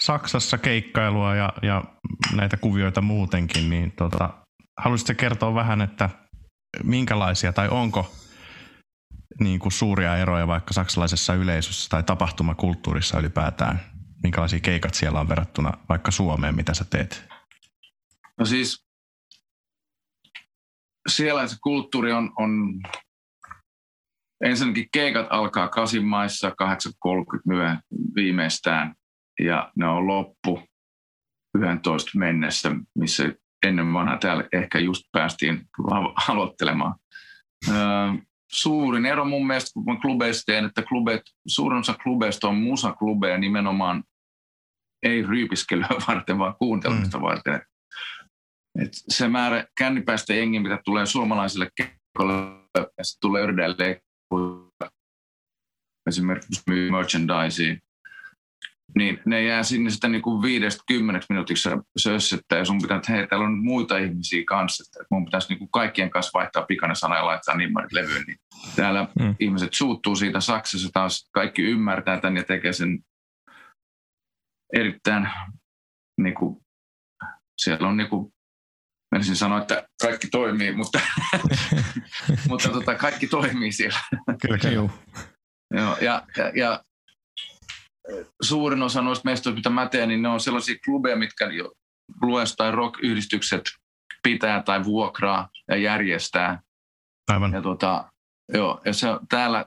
Saksassa keikkailua ja, ja näitä kuvioita muutenkin, niin tota, haluaisitko kertoa vähän, että minkälaisia tai onko niin kuin suuria eroja vaikka saksalaisessa yleisössä tai tapahtumakulttuurissa ylipäätään? Minkälaisia keikat siellä on verrattuna vaikka Suomeen, mitä sä teet? No siis siellä se kulttuuri on, on ensinnäkin keikat alkaa kasimaissa 8.30 myöhä viimeistään ja ne on loppu 11 mennessä, missä ennen vanha täällä ehkä just päästiin aloittelemaan. Öö, suurin ero mun mielestä, kun mä klubeista teen, että klubet, suurin osa klubeista on musaklubeja nimenomaan ei ryypiskelyä varten, vaan kuuntelemista mm. varten. Et se määrä kännipäistä jengi, mitä tulee suomalaisille keikolle, ja se tulee edelleen esimerkiksi myy merchandisea, niin ne jää sinne sitten niin kuin viidestä kymmeneksi minuutiksi sössettä ja sun pitää, että hei, täällä on muita ihmisiä kanssa, että mun pitäisi niin kuin kaikkien kanssa vaihtaa pikainen sana ja laittaa nimmarit levyyn. Niin täällä mm. ihmiset suuttuu siitä, Saksassa taas kaikki ymmärtää tämän ja tekee sen erittäin, niin kuin, siellä on niin kuin, menisin sanoa, että kaikki toimii, mutta, mutta tota, kaikki toimii siellä. Kyllä, kyllä. Joo, ja, ja, ja suurin osa noista mestoista, mitä mä teen, niin ne on sellaisia klubeja, mitkä blues- tai rock-yhdistykset pitää tai vuokraa ja järjestää. Aivan. Ja, tota, joo, ja se, täällä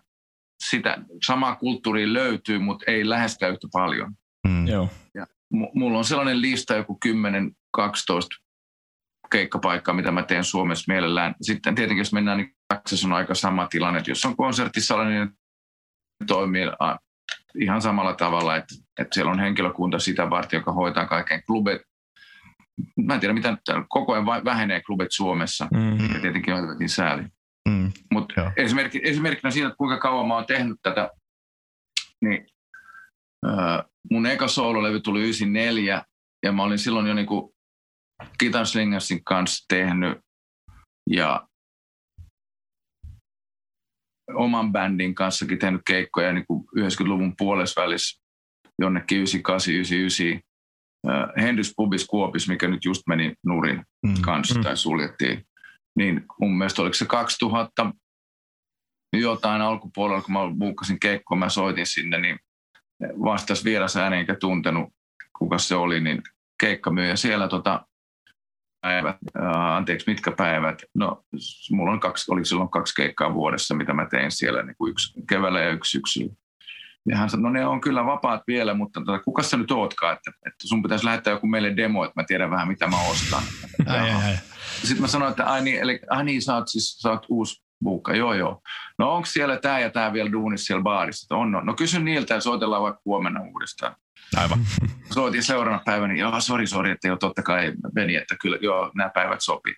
sitä samaa kulttuuria löytyy, mutta ei läheskään yhtä paljon. Mm. Joo. Ja mulla on sellainen lista joku 10-12 keikkapaikkaa, mitä mä teen Suomessa mielellään. Sitten tietenkin, jos mennään, niin Saksassa on aika sama tilanne, että jos on konserttisala, niin toimii ihan samalla tavalla, että, että siellä on henkilökunta sitä varten, joka hoitaa kaiken klubet. Mä en tiedä, mitä koko ajan vähenee klubet Suomessa, mm-hmm. ja tietenkin on jotenkin sääli. Mm, Mutta esimerkki, esimerkkinä siinä, että kuinka kauan mä oon tehnyt tätä, niin äh, mun eka soololevy tuli 94, ja mä olin silloin jo niinku Guitar Slingersin kanssa tehnyt, ja oman bändin kanssakin tehnyt keikkoja niin kuin 90-luvun puolesvälissä jonnekin 98, 99. Hendys Pubis Kuopis, mikä nyt just meni nurin mm. kanssa mm. tai suljettiin. Niin mun mielestä oliko se 2000 jotain alkupuolella, kun mä buukkasin keikkoa, mä soitin sinne, niin vastasi vieras ääni enkä tuntenut, kuka se oli, niin keikkamyyjä siellä tota, päivät, anteeksi, mitkä päivät? No, mulla on kaksi, oli silloin kaksi keikkaa vuodessa, mitä mä tein siellä, niin kuin yksi keväällä ja yksi syksyllä. Ja hän sanoi, no ne on kyllä vapaat vielä, mutta tota, kuka sä nyt ootkaan, että, että sun pitäisi lähettää joku meille demo, että mä tiedän vähän mitä mä ostan. Sitten mä sanoin, että ai niin, eli, ai niin sä, oot, siis, sä oot uusi buukka, joo joo. No onko siellä tämä ja tämä vielä duunissa siellä baarissa? On, no, no kysy niiltä ja soitellaan vaikka huomenna uudestaan. Aivan. Soitin seuraavana päivänä, niin joo, sori, sori, että joo, totta kai meni, että kyllä joo, nämä päivät sopii.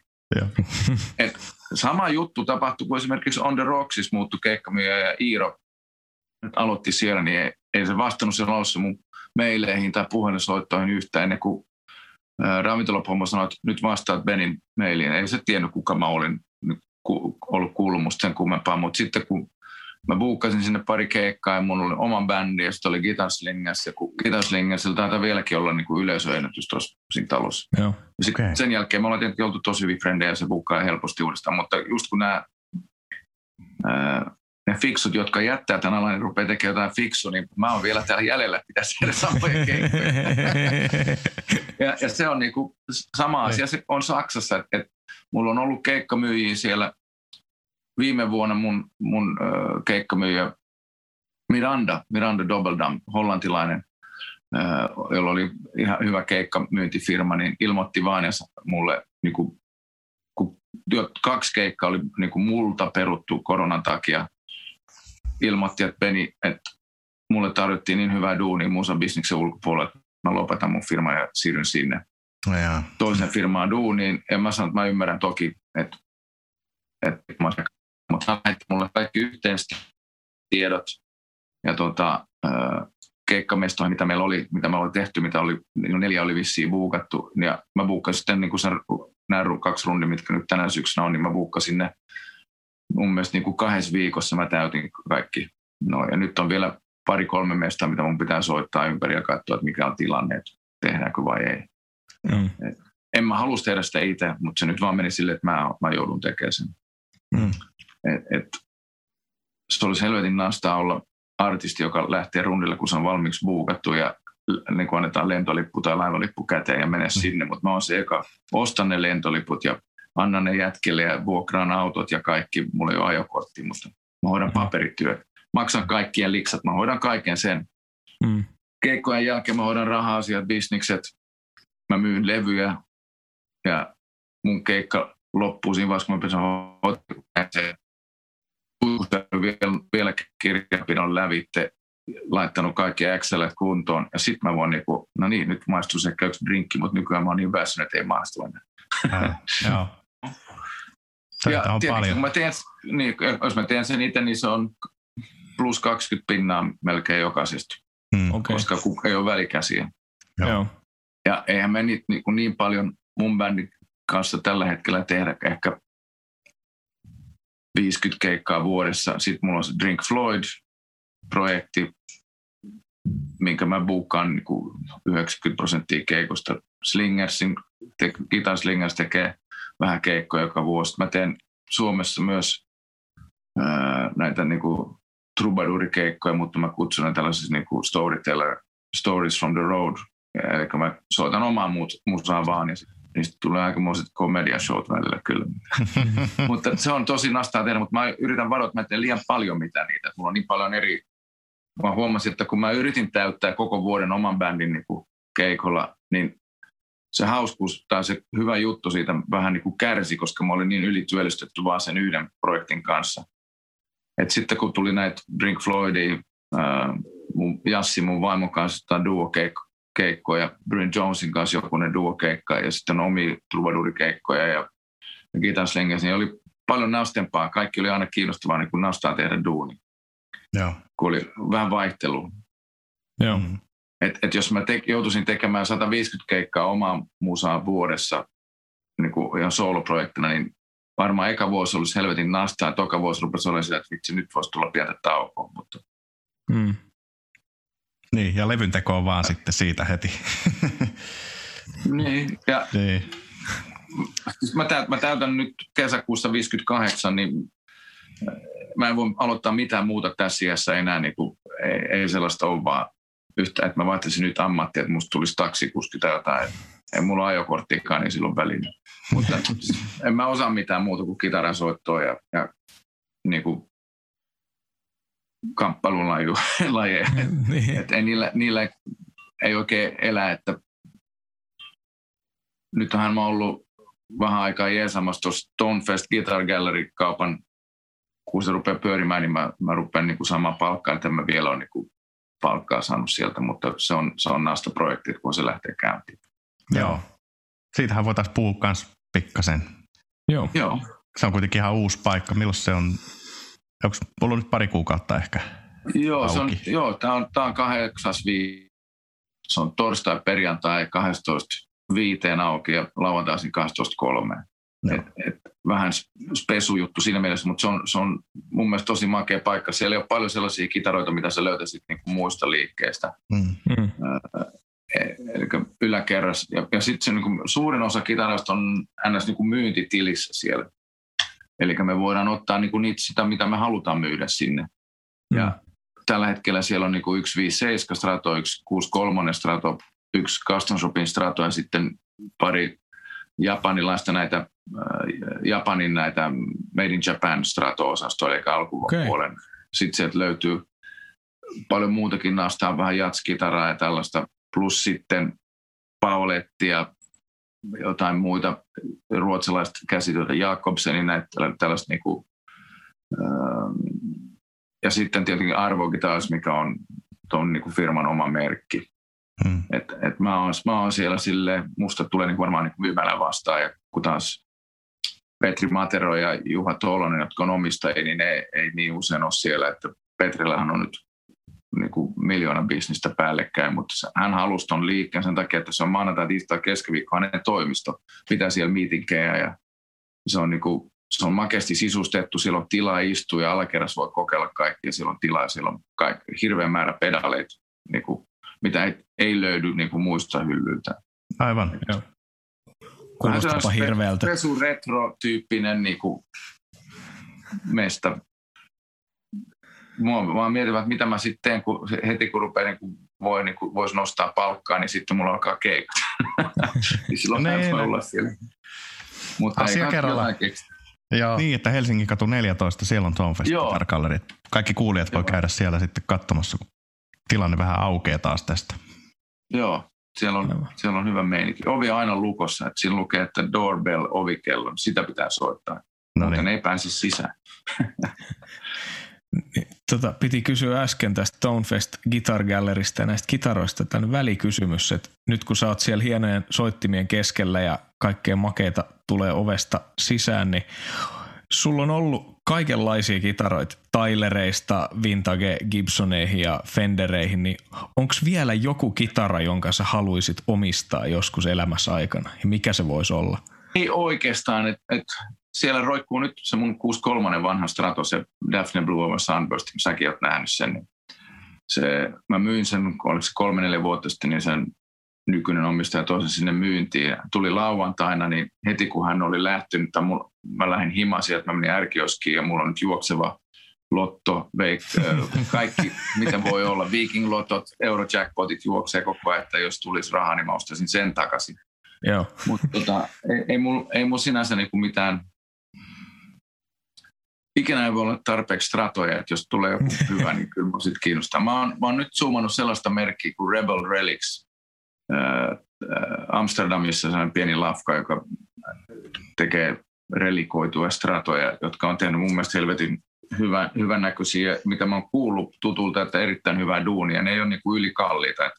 Et sama juttu tapahtui, kun esimerkiksi On The Rocksis muuttui keikkamyyjä ja Iiro aloitti siellä, niin ei, ei se vastannut siellä alussa mun meileihin tai puhelinsoittoihin yhtään ennen kuin ravintolapommo sanoi, että nyt vastaat Benin mailiin. Ei se tiennyt, kuka mä olin ollut kuullut musta sen kummempaa, mutta sitten kun mä buukkasin sinne pari keikkaa ja mun oli oman bändi ja sitten oli Guitar Slingers ja Guitar Slingersillä taitaa vieläkin olla niin kuin yleisöennätys tuossa siinä talossa. Joo. Ja okay. sen jälkeen me ollaan tietenkin oltu tosi hyviä frendejä ja se buukkaa helposti uudestaan, mutta just kun nämä ää, ne fiksut, jotka jättää tämän alan, niin rupeaa tekemään jotain fiksu, niin mä oon vielä täällä jäljellä, pitäisi tehdä samoja keikkoja. ja, ja, se on niin kuin sama asia se on Saksassa, että, että mulla on ollut keikkamyyjiä siellä viime vuonna mun, mun äh, keikkamyyjä Miranda, Miranda Dobbeldam, hollantilainen, äh, jolla oli ihan hyvä keikkamyyntifirma, niin ilmoitti vaan ja mulle, niin kuin, kun kaksi keikkaa oli niin kuin multa peruttu koronan takia, ilmoitti, että Beni, että mulle tarjottiin niin hyvää duunia bisniksen ulkopuolella, että mä lopetan mun firman ja siirryn sinne no toisen firmaan duuniin. Ja mä sanoin, että mä ymmärrän toki, että, että mä mutta hän mulle kaikki yhteiset tiedot ja tuota, keikkamestoihin, mitä meillä oli, mitä me oli tehty, mitä oli, niin neljä oli vissiin buukattu. Ja mä buukkasin sitten niin kuin sen, nämä kaksi rundia, mitkä nyt tänä syksynä on, niin mä buukkasin ne mun mielestä niin kuin kahdessa viikossa mä täytin kaikki. No, ja nyt on vielä pari-kolme mestä, mitä mun pitää soittaa ympäri ja katsoa, että mikä on tilanne, että tehdäänkö vai ei. Mm. Et, en mä halua tehdä sitä itse, mutta se nyt vaan meni silleen, että mä, mä joudun tekemään sen. Mm. Et, et, se olisi helvetin nastaa olla artisti, joka lähtee rundille, kun se on valmiiksi buukattu ja niin kuin annetaan lentolippu tai laivalippu käteen ja mene mm. sinne, mutta mä oon se eka, ostan ne lentoliput ja annan ne jätkille ja vuokraan autot ja kaikki. Mulla ei ole ajokortti, mutta mä hoidan paperityöt, maksan kaikkien liksat, mä hoidan kaiken sen. Mm. Keikkojen jälkeen mä hoidan raha-asiat, bisnikset, mä myyn levyjä ja mun keikka loppuu siinä vaiheessa, kun mä vielä, vielä kirjanpidon lävitte, laittanut kaikki Excelet kuntoon, ja sitten mä voin niinku, no niin, nyt maistuu se yksi drinkki, mutta nykyään mä oon niin väsynyt, että ei maistu enää. Joo. ja on paljon. Kun mä teen, niin, jos mä teen sen itse, niin se on plus 20 pinnaa melkein jokaisesta, hmm. okay. koska ei ole välikäsiä. Joo. Ja eihän me niin, niin, niin paljon mun bändin kanssa tällä hetkellä tehdä ehkä 50 keikkaa vuodessa. Sitten mulla on se Drink Floyd-projekti, minkä mä buukkaan niin kuin 90 prosenttia keikosta. Slingersin, te, Guitar Slingers tekee vähän keikkoja joka vuosi. Mä teen Suomessa myös ää, näitä niin kuin troubadourikeikkoja, mutta mä kutsun ne tällaisiksi niin kuin storyteller, stories from the road. Eli mä soitan omaa musaa vaan ja niistä tulee aikamoiset komediashowt välillä kyllä. mutta se on tosi nastaa tehdä, mutta mä yritän varoa, että mä teen liian paljon mitä niitä. Mulla on niin paljon eri... Mä huomasin, että kun mä yritin täyttää koko vuoden oman bändin niin kuin keikolla, niin se hauskuus tai se hyvä juttu siitä vähän niin kuin kärsi, koska mä olin niin ylityöllistetty vaan sen yhden projektin kanssa. Et sitten kun tuli näitä Drink Floydia, ää, mun, Jassi mun vaimon kanssa duo keikkoja, Bryn Jonesin kanssa jokunen duo-keikka ja sitten omi trubadurikeikkoja ja, ja Gitarslingers, niin oli paljon naustempaa. Kaikki oli aina kiinnostavaa niin kuin nastaa tehdä duuni. Joo. Kun oli vähän vaihtelua. Joo. Mm. Et, et jos mä te, joutuisin tekemään 150 keikkaa omaa musaa vuodessa niin kuin ihan sooloprojektina, niin varmaan eka vuosi olisi helvetin nastaa, toka vuosi rupesi olemaan sitä, että vitsi, nyt voisi tulla pientä taukoa. Mutta... Mm. Niin, ja levyn teko on vaan sitten siitä heti. niin, ja niin. Siis mä, täytän, mä täytän nyt kesäkuussa 58, niin äh, mä en voi aloittaa mitään muuta tässä iässä enää, niin kuin, ei, ei sellaista ole vaan yhtä, että mä vaihtaisin nyt ammattia, että musta tulisi taksikuski tai jotain. Ei mulla ajokorttiakaan, niin silloin väliin. Mutta en mä osaa mitään muuta kuin kitaran soittoa ja, ja niin kuin kamppailulajeja. niin. Et ei niillä, niillä ei oikein elä, että nythän mä oon ollut vähän aikaa jeesamassa tuossa Stonefest Guitar Gallery kaupan, kun se rupeaa pyörimään, niin mä, mä rupean niin kuin samaa palkkaa, että mä vielä ole niin kuin palkkaa saanut sieltä, mutta se on, se on naasta projekti, kun se lähtee käyntiin. Joo. Siitähän voitaisiin puhua myös pikkasen. Joo. Joo. Se on kuitenkin ihan uusi paikka. Milloin se on Onko ollut nyt pari kuukautta ehkä Joo, se on, joo tämä on, tää on kahdeksas vi... Se on torstai, perjantai 12 viiteen auki ja lauantaisin 12 kolmeen. Et, et, vähän spesujuttu siinä mielessä, mutta se on, se on mun mielestä tosi makea paikka. Siellä ei ole paljon sellaisia kitaroita, mitä sä löytäisit niin kuin muista liikkeistä. Mm. Mm. E, eli yläkerras. Ja, ja sitten niin suurin osa kitaroista on ns. Niin kuin myyntitilissä siellä. Eli me voidaan ottaa niin kuin niitä sitä, mitä me halutaan myydä sinne. Mm. Ja tällä hetkellä siellä on niin kuin 157 strato, 163 strato, yksi custom shopin strato ja sitten pari japanilaista näitä, äh, Japanin näitä Made in Japan strato-osastoja, eli alkupuolen. Okay. Sitten sieltä löytyy paljon muutakin nastaa, vähän jatskitaraa ja tällaista, plus sitten paulettia, jotain muita ruotsalaista käsityötä, Jakobsenin näitä tällaista niin kuin, ähm, ja sitten tietenkin Arvokin taas, mikä on tuon niin firman oma merkki. Hmm. Et, et mä, oon, mä oon siellä sille, musta tulee niin varmaan niin myymälä vastaan, ja kun taas Petri Matero ja Juha Tolonen, jotka on omistajia, niin ne ei niin usein ole siellä, että Petrillähän on nyt niin kuin miljoona bisnistä päällekkäin, mutta hän halusi tuon liikkeen sen takia, että se on maanantai, tiistai, keskiviikko hänen toimisto, pitää siellä miitinkejä ja se on, niin kuin, se on makeasti sisustettu, siellä on tilaa istua ja alakerrassa voi kokeilla kaikkia, siellä on tilaa ja siellä on kaikki, hirveän määrä pedaleita, niin kuin, mitä ei, ei löydy niin kuin muista hyllyiltä. Aivan, joo. Kuulostapa hirveältä. Pesu retro-tyyppinen niin kuin mesta mua vaan mietin, että mitä mä sitten teen, kun heti kun rupeaa niin kun voi, niin kun voisi nostaa palkkaa, niin sitten mulla alkaa keikat. niin silloin no, voi olla siellä. Mutta Asia kerrallaan. Joo. Niin, että Helsingin katu 14, siellä on Tonefest Gallery. Kaikki kuulijat voi käydä siellä sitten katsomassa, kun tilanne vähän aukeaa taas tästä. Joo, siellä on, siellä on hyvä meininki. Ovi on aina lukossa, että siinä lukee, että doorbell ovikellon, sitä pitää soittaa. No niin. ei pääse sisään. Niin, tota, piti kysyä äsken tästä Tonefest Guitar Gallerista ja näistä kitaroista tämän välikysymys, että nyt kun sä oot siellä hienojen soittimien keskellä ja kaikkea makeita tulee ovesta sisään, niin sulla on ollut kaikenlaisia kitaroita, Tylereista, Vintage Gibsoneihin ja Fendereihin, niin onko vielä joku kitara, jonka sä haluaisit omistaa joskus elämässä aikana, ja mikä se voisi olla? Ei oikeastaan, että et siellä roikkuu nyt se mun 63 vanha Strato, se Daphne Blue Over Sunburst, säkin oot nähnyt sen. Niin se, mä myin sen, oliko se kolme neljä vuotta sitten, niin sen nykyinen omistaja toisen sinne myyntiin. Tuli lauantaina, niin heti kun hän oli lähtenyt, mulla, mä lähdin himaan sieltä, mä menin ärkioskiin ja mulla on nyt juokseva lotto, veik, kaikki mitä voi olla, Viking Lotot, Eurojackpotit juoksee koko ajan, että jos tulisi rahaa, niin mä ostaisin sen takaisin. Mutta tota, ei, ei, mulla, ei mulla sinänsä niinku mitään ikinä ei voi olla tarpeeksi stratoja, että jos tulee joku hyvä, niin kyllä minua sitten kiinnostaa. Mä oon, mä oon nyt zoomannut sellaista merkkiä kuin Rebel Relics. Äh, Amsterdamissa sellainen pieni lafka, joka tekee relikoituja stratoja, jotka on tehnyt mun mielestä helvetin hyvän, hyvän näköisiä, mitä mä oon kuullut tutulta, että erittäin hyvää duunia. Ne ei ole niinku ylikalliita. Et,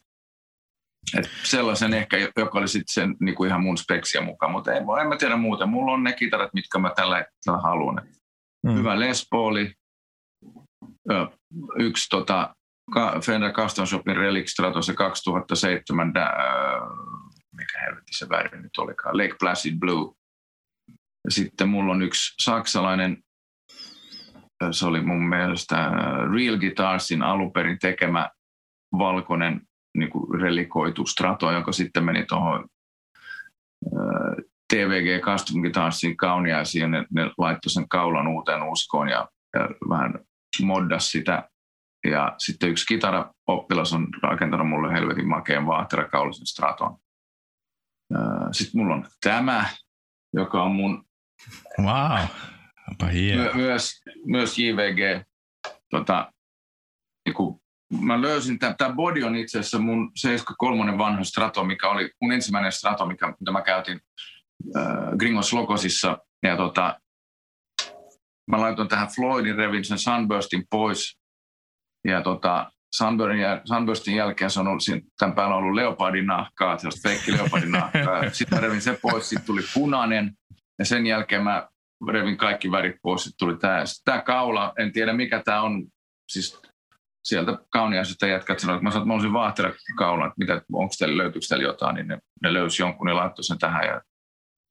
et sellaisen ehkä, joka oli sitten sen niinku ihan mun speksiä mukaan, mutta en, en mä tiedä muuta. Mulla on ne kitarat, mitkä mä tällä hetkellä haluan. Mm. Hyvä Les Pauli, yksi tota, Fender Custom Shopin Relic Strato, se 2007, äh, mikä helvetti se väri nyt olikaan, Lake Placid Blue. Sitten mulla on yksi saksalainen, se oli mun mielestä Real Guitarsin alunperin tekemä valkoinen niin relikoitu strato, joka sitten meni tuohon TVG Custom Guitarsin kauniaisiin ja ne, ne laittoi sen kaulan uuteen uskoon ja, ja vähän moddas sitä. Ja sitten yksi kitaraoppilas on rakentanut mulle helvetin makeen vaatterakaulisen straton. Sitten mulla on tämä, joka on mun... Wow, my, myös, myös JVG. Tota, niin kuin, mä löysin, tämä body on itse asiassa mun 73 vanha strato, mikä oli mun ensimmäinen strato, mikä, mitä mä käytin äh, Gringos Logosissa. Ja tota, mä laitoin tähän Floydin revin sen Sunburstin pois. Ja tota, Sunburstin, Sunburstin jälkeen se on ollut, tämän päällä on ollut leopardin nahkaa, sellaista feikki leopardin nahkaa. Sitten mä revin se pois, sitten tuli punainen. Ja sen jälkeen mä revin kaikki värit pois, sitten tuli tämä. Tämä kaula, en tiedä mikä tämä on, siis sieltä kauniaisesta jätkät sanoivat, että mä sanoin, että mä olisin vaahtera kaulan, että mitä, onko teillä, löytyykö teillä jotain, niin ne, ne löysi jonkun, ne laittoi sen tähän ja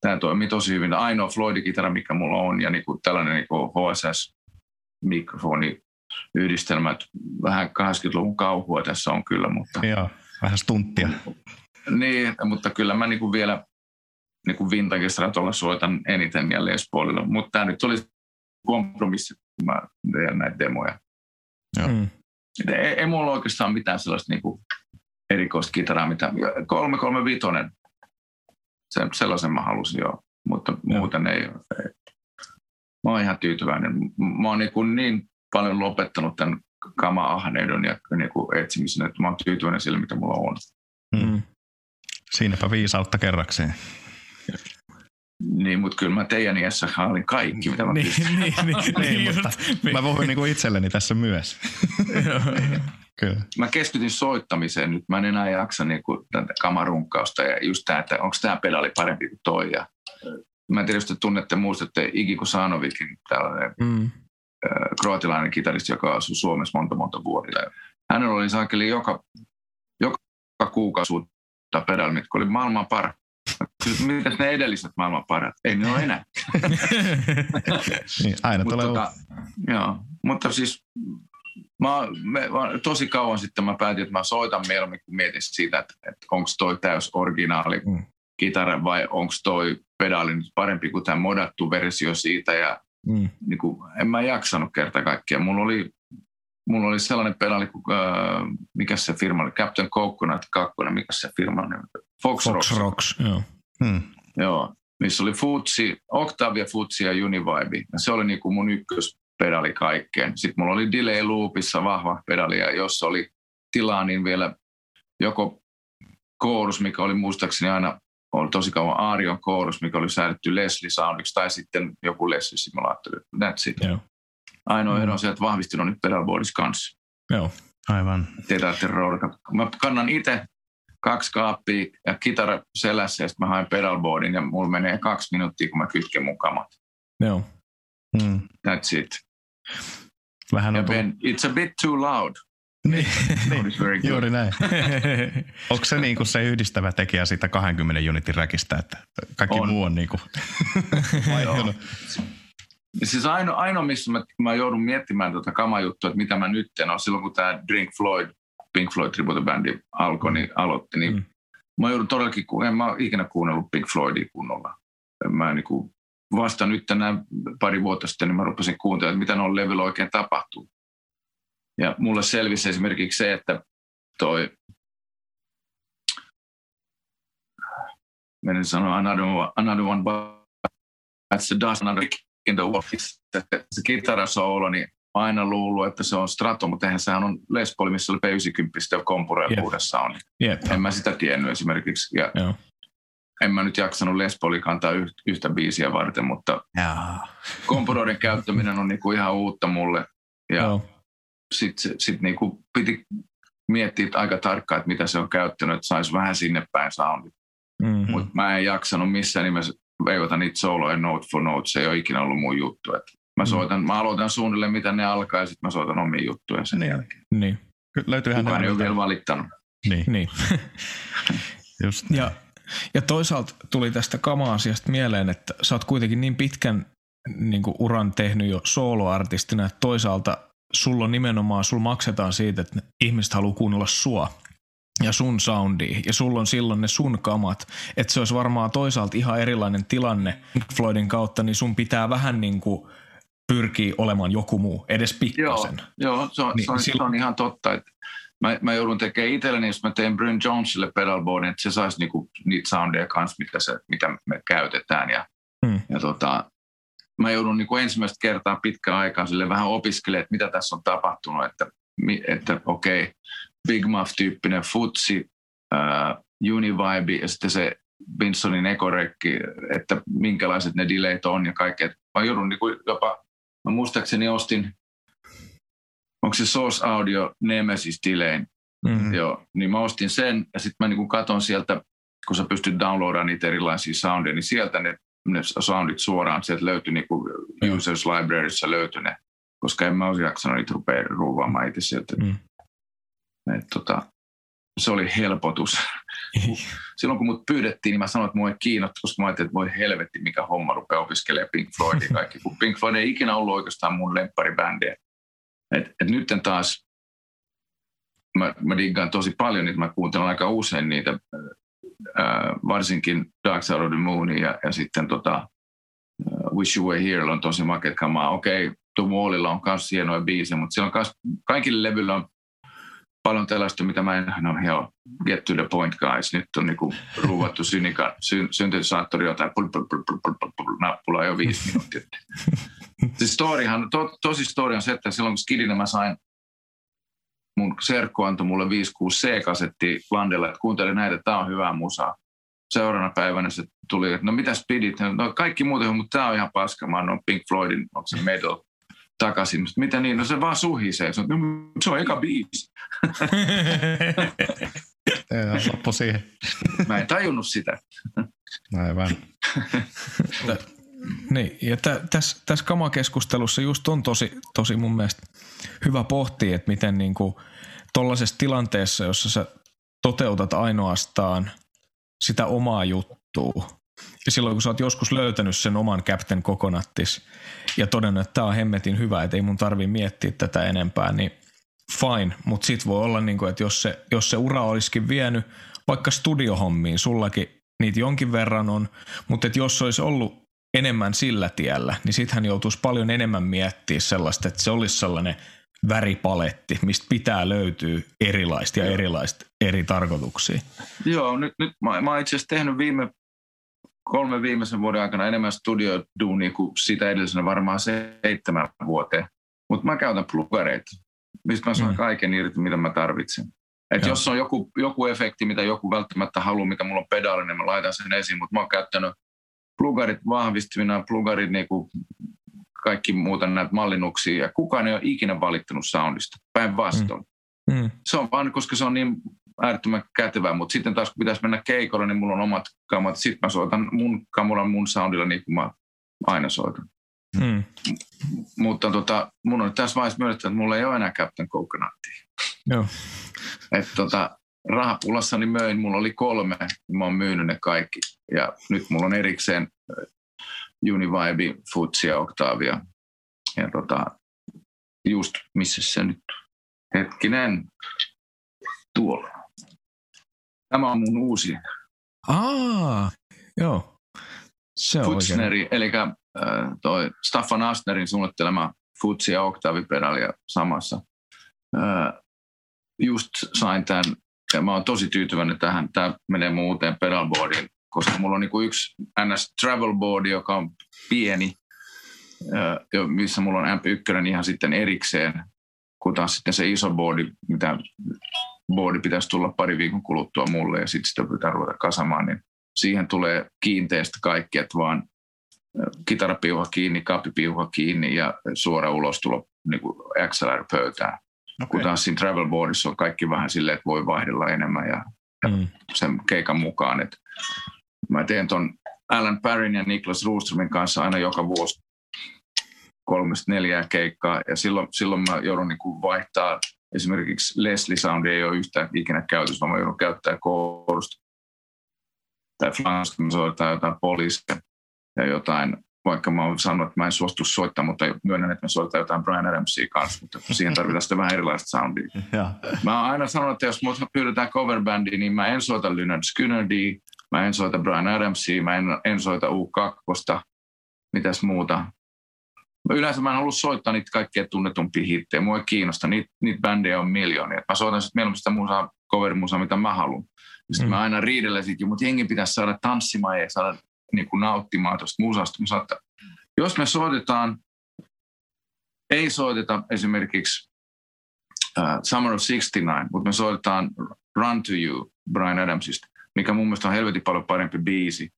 tämä toimii tosi hyvin. Ainoa Floyd-kitara, mikä mulla on, ja niin kuin tällainen niin kuin HSS-mikrofoni yhdistelmä, vähän 80-luvun kauhua tässä on kyllä, mutta... Joo, vähän stunttia. Niin, mutta kyllä mä niin kuin vielä niin kuin vintage-stratolla soitan eniten ja Les Paulilla, mutta tämä nyt oli kompromissi, kun mä teen näitä demoja. Joo. Mm. Ei, ei mulla oikeastaan mitään sellaista niin kuin erikoista kitaraa, mitä 335 se, sellaisen mä halusin jo, mutta muuten ei, ei. Mä oon ihan tyytyväinen. Mä oon niin, kuin niin paljon lopettanut tämän kama-ahneidon ja niin kuin etsimisen, että mä oon tyytyväinen sille, mitä mulla on. Mm. Siinäpä viisautta kerrakseen. Niin, mutta kyllä mä teidän iässä olin kaikki, mitä mä niin, niin, niin, niin, niin, mutta mä puhun niin kuin itselleni tässä myös. Kyllä. Mä keskityn soittamiseen nyt. Mä en enää jaksa niin kuin tätä kamarunkkausta ja just tämä, että onko tämä pedaali parempi kuin toi. Ja, mä en tiedä, jos te tunnette, muistatte Igi Kusanovikin, tällainen mm. kroatilainen kitaristi, joka asui Suomessa monta monta vuotta. Hänellä oli saakeli joka, joka kuukausi uutta pedaali, mitkä oli maailman paras. Mitäs ne edelliset maailman parat? Ei ne ole enää. niin, aina tulee tota, joo, mutta siis mä, me, mä, tosi kauan sitten mä päätin, että mä soitan mieluummin, kun mietin siitä, että, että onko toi täys originaali mm. kitara vai onko toi pedaali nyt parempi kuin tämä modattu versio siitä. Ja mm. niin kuin, en mä jaksanut kerta kaikkiaan. Mulla oli, mulla oli sellainen pedaali, kuin, äh, mikä se firma oli, Captain Coconut 2, mikä se firma oli? Fox, Fox Rocks. Rocks joo. Hmm. Joo, missä oli Futsi, Octavia Futsi ja Univibe. Ja se oli niin kuin mun ykköspedali kaikkeen. Sitten mulla oli Delay Loopissa vahva pedali, ja jos oli tilaa, niin vielä joko koorus, mikä oli muistaakseni aina oli tosi kauan Aarion koorus, mikä oli säädetty Leslie Soundiksi, tai sitten joku Leslie simulaattori. That's it. Joo. Ainoa mm. ero on se, että vahvistin on nyt pedalboardissa kanssa. Joo, aivan. Te roolata. Mä kannan itse kaksi kaappia ja kitara selässä ja sitten mä haen pedalboardin ja mulla menee kaksi minuuttia, kun mä kytken mun kamat. Joo. Mm. That's it. Vähän on ben, it's a bit too loud. Niin, niin juuri näin. Onko se niin kuin se yhdistävä tekijä siitä 20 unitin räkistä, että kaikki on. muu on niin kuin Siis ainoa, ainoa missä mä, mä joudun miettimään tuota kamajuttua, että mitä mä nyt teen, on silloin kun tämä Drink Floyd, Pink Floyd tribute bandi alkoi, niin aloitti, niin mm. mä joudun todellakin, en mä ole ikinä kuunnellut Pink Floydia kunnolla. Mä niin kuin, vasta nyt tänään pari vuotta sitten, niin mä rupesin kuuntelemaan, että mitä noilla levyllä oikein tapahtuu. Ja mulle selvisi esimerkiksi se, että toi, menen sanoa another one, another one that's the dust, another in the Wolfis, se kitarasoolo, niin aina luullut, että se on Strato, mutta eihän sehän on Les Paul, missä oli P90 ja kompureilla uudessa on. Yep. En mä sitä tiennyt esimerkiksi. Ja Joo. En mä nyt jaksanut Les Paulin kantaa yhtä biisiä varten, mutta kompuroiden käyttäminen on niinku ihan uutta mulle. Ja sitten sit niinku piti miettiä aika tarkkaan, että mitä se on käyttänyt, että saisi vähän sinne päin soundit. Mm-hmm. Mutta mä en jaksanut missään nimessä veivata niitä soloja note for note, se ei ole ikinä ollut mun juttu. Et mä, mm. soitan, mm. mä aloitan suunnilleen, mitä ne alkaa, ja sitten mä soitan omia juttuja sen niin. jälkeen. Niin. Löytyyhän Kukaan ei ole vielä valittanut. Niin. niin. Just ja, ja toisaalta tuli tästä kama-asiasta mieleen, että sä oot kuitenkin niin pitkän niin kuin uran tehnyt jo soloartistina, että toisaalta sulla on nimenomaan, sulla maksetaan siitä, että ihmiset haluaa kuunnella sua ja sun soundi ja sulla on silloin ne sun kamat, että se olisi varmaan toisaalta ihan erilainen tilanne Floydin kautta, niin sun pitää vähän niin kuin pyrkiä olemaan joku muu, edes pikkasen. Joo, joo se, on, niin, se, on, silloin... se on ihan totta, että mä, mä joudun tekemään itselleni, jos mä teen Bryn Jonesille pedalboardin, että se saisi niinku niitä soundeja kanssa, mitä, se, mitä me käytetään. Ja, hmm. ja tota, mä joudun niinku ensimmäistä kertaa pitkään aikaa sille vähän opiskelemaan, että mitä tässä on tapahtunut, että, että okei, okay, Big Muff-tyyppinen futsi, uh, Univibe ja sitten se Vinsonin ekorekki, että minkälaiset ne delayt on ja kaikkea. Mä joudun niin kuin jopa, mä muistaakseni ostin, onko se Source Audio Nemesis Delay, mm-hmm. Joo, niin mä ostin sen ja sitten mä niin kuin katon sieltä, kun sä pystyt downloadamaan niitä erilaisia soundeja, niin sieltä ne, ne soundit suoraan, sieltä löytyi niin kuin Users Libraryssa löytyi ne, koska en mä olisi jaksanut niitä rupea ruuvaamaan itse sieltä. Mm. Et tota, se oli helpotus. Silloin kun mut pyydettiin, niin mä sanoin, että mua ei kiinnosta, koska mä ajattelin, että voi helvetti, mikä homma rupeaa opiskelemaan Pink Floydia kaikki. Kun Pink Floyd ei ikinä ollut oikeastaan mun lempparibändi. Et, et nyt taas mä, mä diggaan tosi paljon niitä, mä kuuntelen aika usein niitä, ää, varsinkin Dark Side of the Moon ja, ja sitten tota, Wish You Were Here on tosi makeat kamaa. Okei, okay, The Wallilla on myös hienoja biisejä, mutta siellä on kaikille levyillä on paljon tällaista, mitä mä en, no joo, get to the point guys, nyt on niinku ruuvattu synika, sy, syntetisaattori jotain pul, pul, pul, pul, pul, pul, pul, nappulaa jo viisi minuuttia. siis storyhan, to, tosi story on se, että silloin kun skidinä mä sain, mun serkku antoi mulle 5-6 C-kasetti Landella, että kuuntele näitä, tämä on hyvää musaa. Seuraavana päivänä se tuli, että no mitä pidit? No kaikki muuten, mutta tämä on ihan paska. Mä annoin Pink Floydin, onko se Metal takaisin. Mutta mitä niin? No se vaan suhisee. Se on, no, se on eka biisi. loppu siihen. Mä en tajunnut sitä. Aivan. niin, ja tä, tässä täs kamakeskustelussa just on tosi, tosi mun mielestä hyvä pohtia, että miten niinku tollaisessa tilanteessa, jossa sä toteutat ainoastaan sitä omaa juttua, ja silloin kun sä oot joskus löytänyt sen oman Captain Coconuttis ja todennut, että tämä on hemmetin hyvä, että ei mun tarvi miettiä tätä enempää, niin fine. Mutta sit voi olla, niin kuin, että jos se, jos se ura olisikin vienyt vaikka studiohommiin, sullakin niitä jonkin verran on, mutta että jos olisi ollut enemmän sillä tiellä, niin sitten hän joutuisi paljon enemmän miettiä sellaista, että se olisi sellainen väripaletti, mistä pitää löytyä erilaista ja erilaista eri tarkoituksia. Joo, nyt, nyt mä, mä itse asiassa tehnyt viime kolme viimeisen vuoden aikana enemmän studioduunia kuin sitä edellisenä varmaan seitsemän vuoteen. Mutta mä käytän plugareita, mistä mä saan mm. kaiken irti, mitä mä tarvitsen. Et jos on joku, joku efekti, mitä joku välttämättä haluaa, mikä mulla on pedaalinen, niin mä laitan sen esiin, mutta mä oon käyttänyt plugarit vahvistimina, plugarit niinku kaikki muuta näitä mallinnuksia, ja kukaan ei ole ikinä valittanut soundista, päinvastoin. Mm. Mm. Se on vaan, koska se on niin äärettömän kätevää, mutta sitten taas kun pitäisi mennä keikolle, niin mulla on omat kamat. Sitten mä soitan mun kamuran mun soundilla niin kuin mä aina soitan. Hmm. Mutta tota, mun on tässä vaiheessa myönnetty, että mulla ei ole enää Captain Coconuttia. Joo. Että tota, rahapulassani möin, mulla oli kolme, mä oon myynyt ne kaikki. Ja nyt mulla on erikseen äh, Univibe, Futsi ja Octavia. Ja tota, just missä se nyt, hetkinen, tuolla. Tämä on mun uusi. Aa, joo. Se on Futsneri, eli äh, toi Staffan Astnerin suunnittelema Futsi ja Octavi-pedalia samassa. Äh, just sain tämän, ja mä oon tosi tyytyväinen tähän. Tämä menee muuteen pedalboardiin, koska mulla on niinku yksi NS Travelboard, joka on pieni, äh, missä mulla on MP1 ihan sitten erikseen, kun taas sitten se iso boardi, mitä boardi pitäisi tulla pari viikon kuluttua mulle ja sitten sitä pitää ruveta kasamaan, niin siihen tulee kiinteästä kaikki, että vaan kitarapiuha kiinni, kaappipiuha kiinni ja suora ulostulo niin kuin XLR-pöytään. Okay. Kun taas siinä travelboardissa on kaikki vähän silleen, että voi vaihdella enemmän ja, mm. sen keikan mukaan. Että mä teen ton Alan Parrin ja Niklas Roostromin kanssa aina joka vuosi kolmesta neljää keikkaa ja silloin, silloin mä joudun niin kuin vaihtaa esimerkiksi Leslie Sound ei ole yhtään ikinä käytössä, vaan mä joudun käyttää koorusta tai flansta, me soitetaan jotain poliisia ja jotain, vaikka mä oon sanonut, että mä en suostu soittaa, mutta myönnän, että me soitetaan jotain Brian Adamsia kanssa, mutta siihen tarvitaan sitten vähän erilaista soundia. mä oon aina sanonut, että jos mut pyydetään coverbandiin, niin mä en soita Lynyrd Skynyrdia, mä en soita Brian Adamsia, mä en, en soita U2, mitäs muuta. Yleensä mä en halua soittaa niitä kaikkein tunnetumpia hittejä. Mua ei kiinnosta. Niitä, niitä bändejä on miljoonia. Mä soitan sitten mieluummin sitä musaa, coverimusaa, mitä mä haluan. Sitten mm. mä aina riidellä siitä, mutta jengi pitäisi saada tanssimaan ja saada niin kuin nauttimaan tuosta musasta. Mä saattaa, jos me soitetaan, ei soiteta esimerkiksi uh, Summer of 69, mutta me soitetaan Run to You Brian Adamsista, mikä mun mielestä on helvetin paljon parempi biisi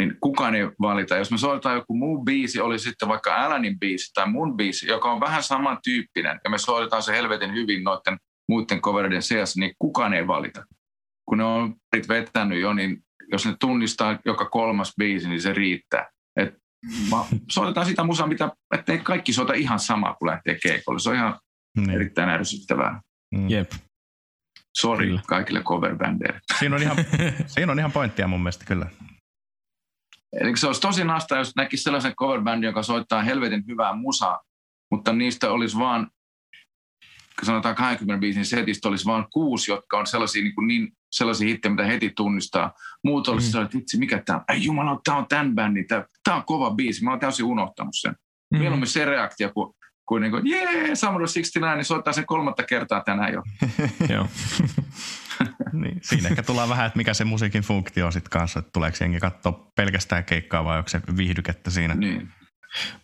niin kukaan ei valita. Jos me soitetaan joku muu biisi, oli sitten vaikka Alanin biisi tai mun biisi, joka on vähän samantyyppinen, ja me soitetaan se helvetin hyvin noiden muiden coveriden seassa, niin kukaan ei valita. Kun ne on vetänyt jo, niin jos ne tunnistaa joka kolmas biisi, niin se riittää. Et soitetaan sitä musaa, mitä, että ei kaikki soita ihan samaa, kun lähtee keikolle. Se on ihan niin. erittäin ärsyttävää. Mm. Jep. Sori kaikille coverbändeille. Siinä on, ihan, siinä on ihan pointtia mun mielestä kyllä. Eli se olisi tosi nasta, jos näkisi sellaisen coverbändin, joka soittaa helvetin hyvää musaa, mutta niistä olisi vaan, sanotaan 20 biisin setistä olisi vain kuusi, jotka on sellaisia, niin, niin sellaisia hittejä, mitä heti tunnistaa. Muut olisi mm. sellaisia, että itse mikä tämä on, ei jumala, tämä on tämän bändin, tämä, tämä on kova biisi, mä oon täysin unohtanut sen. Mm. Mieluummin se reaktio, kun kuin, niin kuin jee, Summer 69, niin soittaa sen kolmatta kertaa tänään jo. Joo. niin, siinä ehkä tullaan vähän, että mikä se musiikin funktio on sitten kanssa, että tuleeko jengi katsoa pelkästään keikkaa vai onko se viihdykettä siinä? Niin.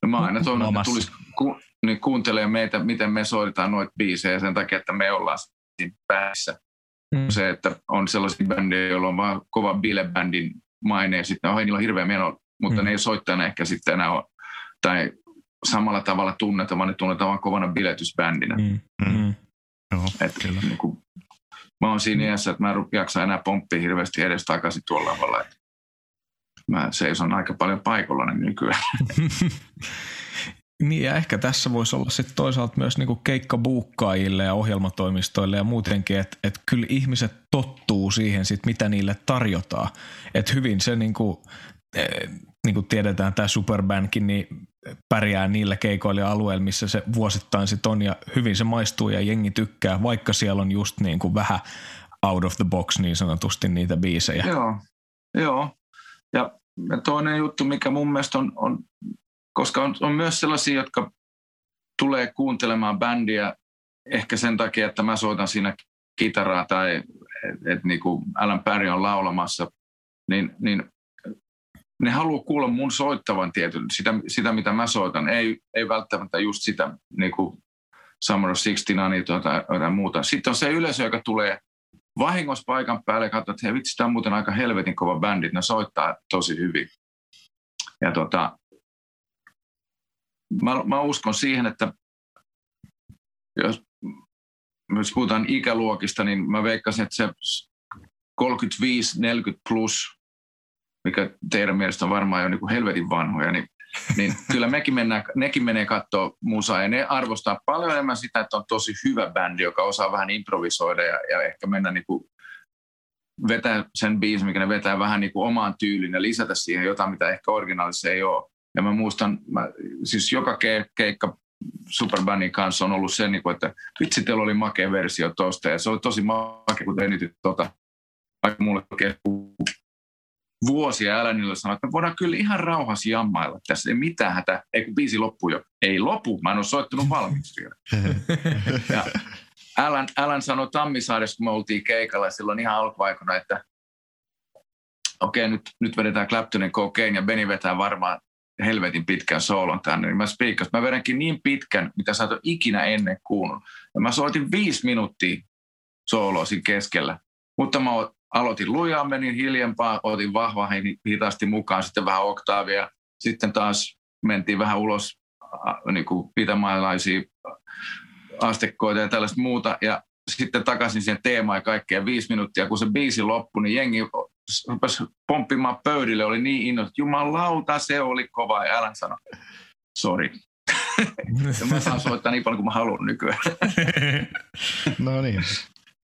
No mä aina toivon, että tulisi ku, niin kuuntelemaan meitä, miten me soitetaan noita biisejä sen takia, että me ollaan siinä päässä. Mm. Se, että on sellaisia bändejä, joilla on vaan kova bilebändin maine ja sitten oh, niillä on hirveä meno, mutta mm. ne ei soittajana ehkä sitten enää ole, tai samalla tavalla tunneta, vaan ne tunnetaan vain kovana biletysbändinä. Mm. Mm. Joo, Et, kyllä. Niin kuin, mä oon siinä iässä, että mä en jaksa enää pomppia hirveästi edes takaisin tuolla tavalla. Mä seison aika paljon paikallani nykyään. Niin ja ehkä tässä voisi olla sitten toisaalta myös niinku keikkabuukkaajille ja ohjelmatoimistoille ja muutenkin, että et kyllä ihmiset tottuu siihen sit, mitä niille tarjotaan. Että hyvin se niinku, eh, niin kuin tiedetään tämä Superbankin, niin pärjää niillä keikoilla alueilla, missä se vuosittain sit on ja hyvin se maistuu ja jengi tykkää, vaikka siellä on just niin kuin vähän out of the box niin sanotusti niitä biisejä. Joo, joo. Ja toinen juttu, mikä mun mielestä on, on koska on, on myös sellaisia, jotka tulee kuuntelemaan bändiä ehkä sen takia, että mä soitan siinä kitaraa tai että et, niinku Alan Perry on laulamassa, niin, niin ne haluaa kuulla mun soittavan tietyn, sitä, sitä mitä mä soitan, ei, ei välttämättä just sitä niin kuin Summer of 69 tai jotain, jotain muuta. Sitten on se yleisö, joka tulee vahingossa paikan päälle ja katsoo, että hei vitsi, tämä on muuten aika helvetin kova bändi, ne soittaa tosi hyvin. Ja tota, mä, mä uskon siihen, että jos, jos puhutaan ikäluokista, niin mä veikkasin, että se 35-40 plus, mikä teidän mielestä on varmaan jo niin kuin helvetin vanhoja, niin, niin kyllä mekin mennään, nekin menee katsoa musaa ja ne arvostaa paljon enemmän sitä, että on tosi hyvä bändi, joka osaa vähän improvisoida ja, ja ehkä mennä niin kuin vetää sen biisin, mikä ne vetää vähän niin kuin omaan tyyliin ja lisätä siihen jotain, mitä ehkä originaalissa ei ole. Ja mä muistan, mä, siis joka ke- keikka Superbandin kanssa on ollut se, niin kuin, että vitsi, teillä oli makea versio tuosta ja se oli tosi makea, kun te tota, vaikka mulle vuosia Äänillä sanoi, että me voidaan kyllä ihan rauhassa jammailla tässä, ei mitään hätä, ei kun biisi loppuu jo. Ei lopu, mä en ole soittanut valmiiksi vielä. ja Alan, Alan sanoi Tammisaaressa, kun me oltiin keikalla silloin ihan alkuaikana, että okei, okay, nyt, nyt vedetään Claptonin Cocaine ja Benny vetää varmaan helvetin pitkän soolon tänne, niin mä spiikkasin, mä vedänkin niin pitkän, mitä sä et ikinä ennen kuullut. Ja mä soitin viisi minuuttia sooloa siinä keskellä, mutta mä aloitin lujaa, menin hiljempaa, otin vahva hitaasti mukaan, sitten vähän oktaavia, sitten taas mentiin vähän ulos niin kuin pitämaalaisia astekkoita ja tällaista muuta, ja sitten takaisin siihen teemaan ja kaikkea viisi minuuttia, kun se biisi loppui, niin jengi rupesi pomppimaan pöydille, oli niin innostunut, jumalauta, se oli kova, ja älä sano, sorry. ja mä saan soittaa niin paljon kuin mä haluan nykyään. no niin.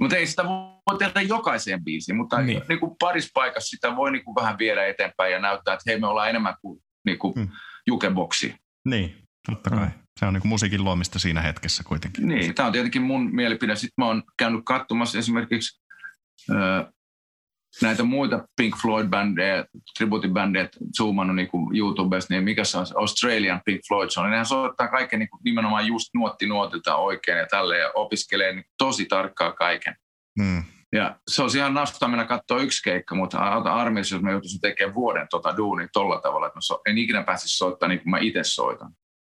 Mutta ei sitä voi tehdä jokaiseen biisiin, mutta niin. Niin kuin parissa paikassa sitä voi niin kuin vähän viedä eteenpäin ja näyttää, että hei me ollaan enemmän kuin, niin kuin hmm. jukeboksi. Niin, totta kai. Hmm. Se on niin kuin musiikin luomista siinä hetkessä kuitenkin. Niin, tämä on tietenkin mun mielipide. Sitten mä oon käynyt katsomassa esimerkiksi näitä muita Pink Floyd-bändejä, tributibändejä, zoomannut niin kuin YouTubesta, niin mikä se on Australian Pink Floyd on. Nehän soittaa kaiken niin kuin nimenomaan just nuotti nuotilta oikein ja tälleen ja opiskelee niin tosi tarkkaa kaiken. Hmm. Ja se on ihan nastaa mennä katsoa yksi keikka, mutta armeijassa, jos mä joutuisin tekemään vuoden tota duunia tolla tavalla, että mä so, en ikinä pääsisi soittamaan niin kuin mä itse soitan.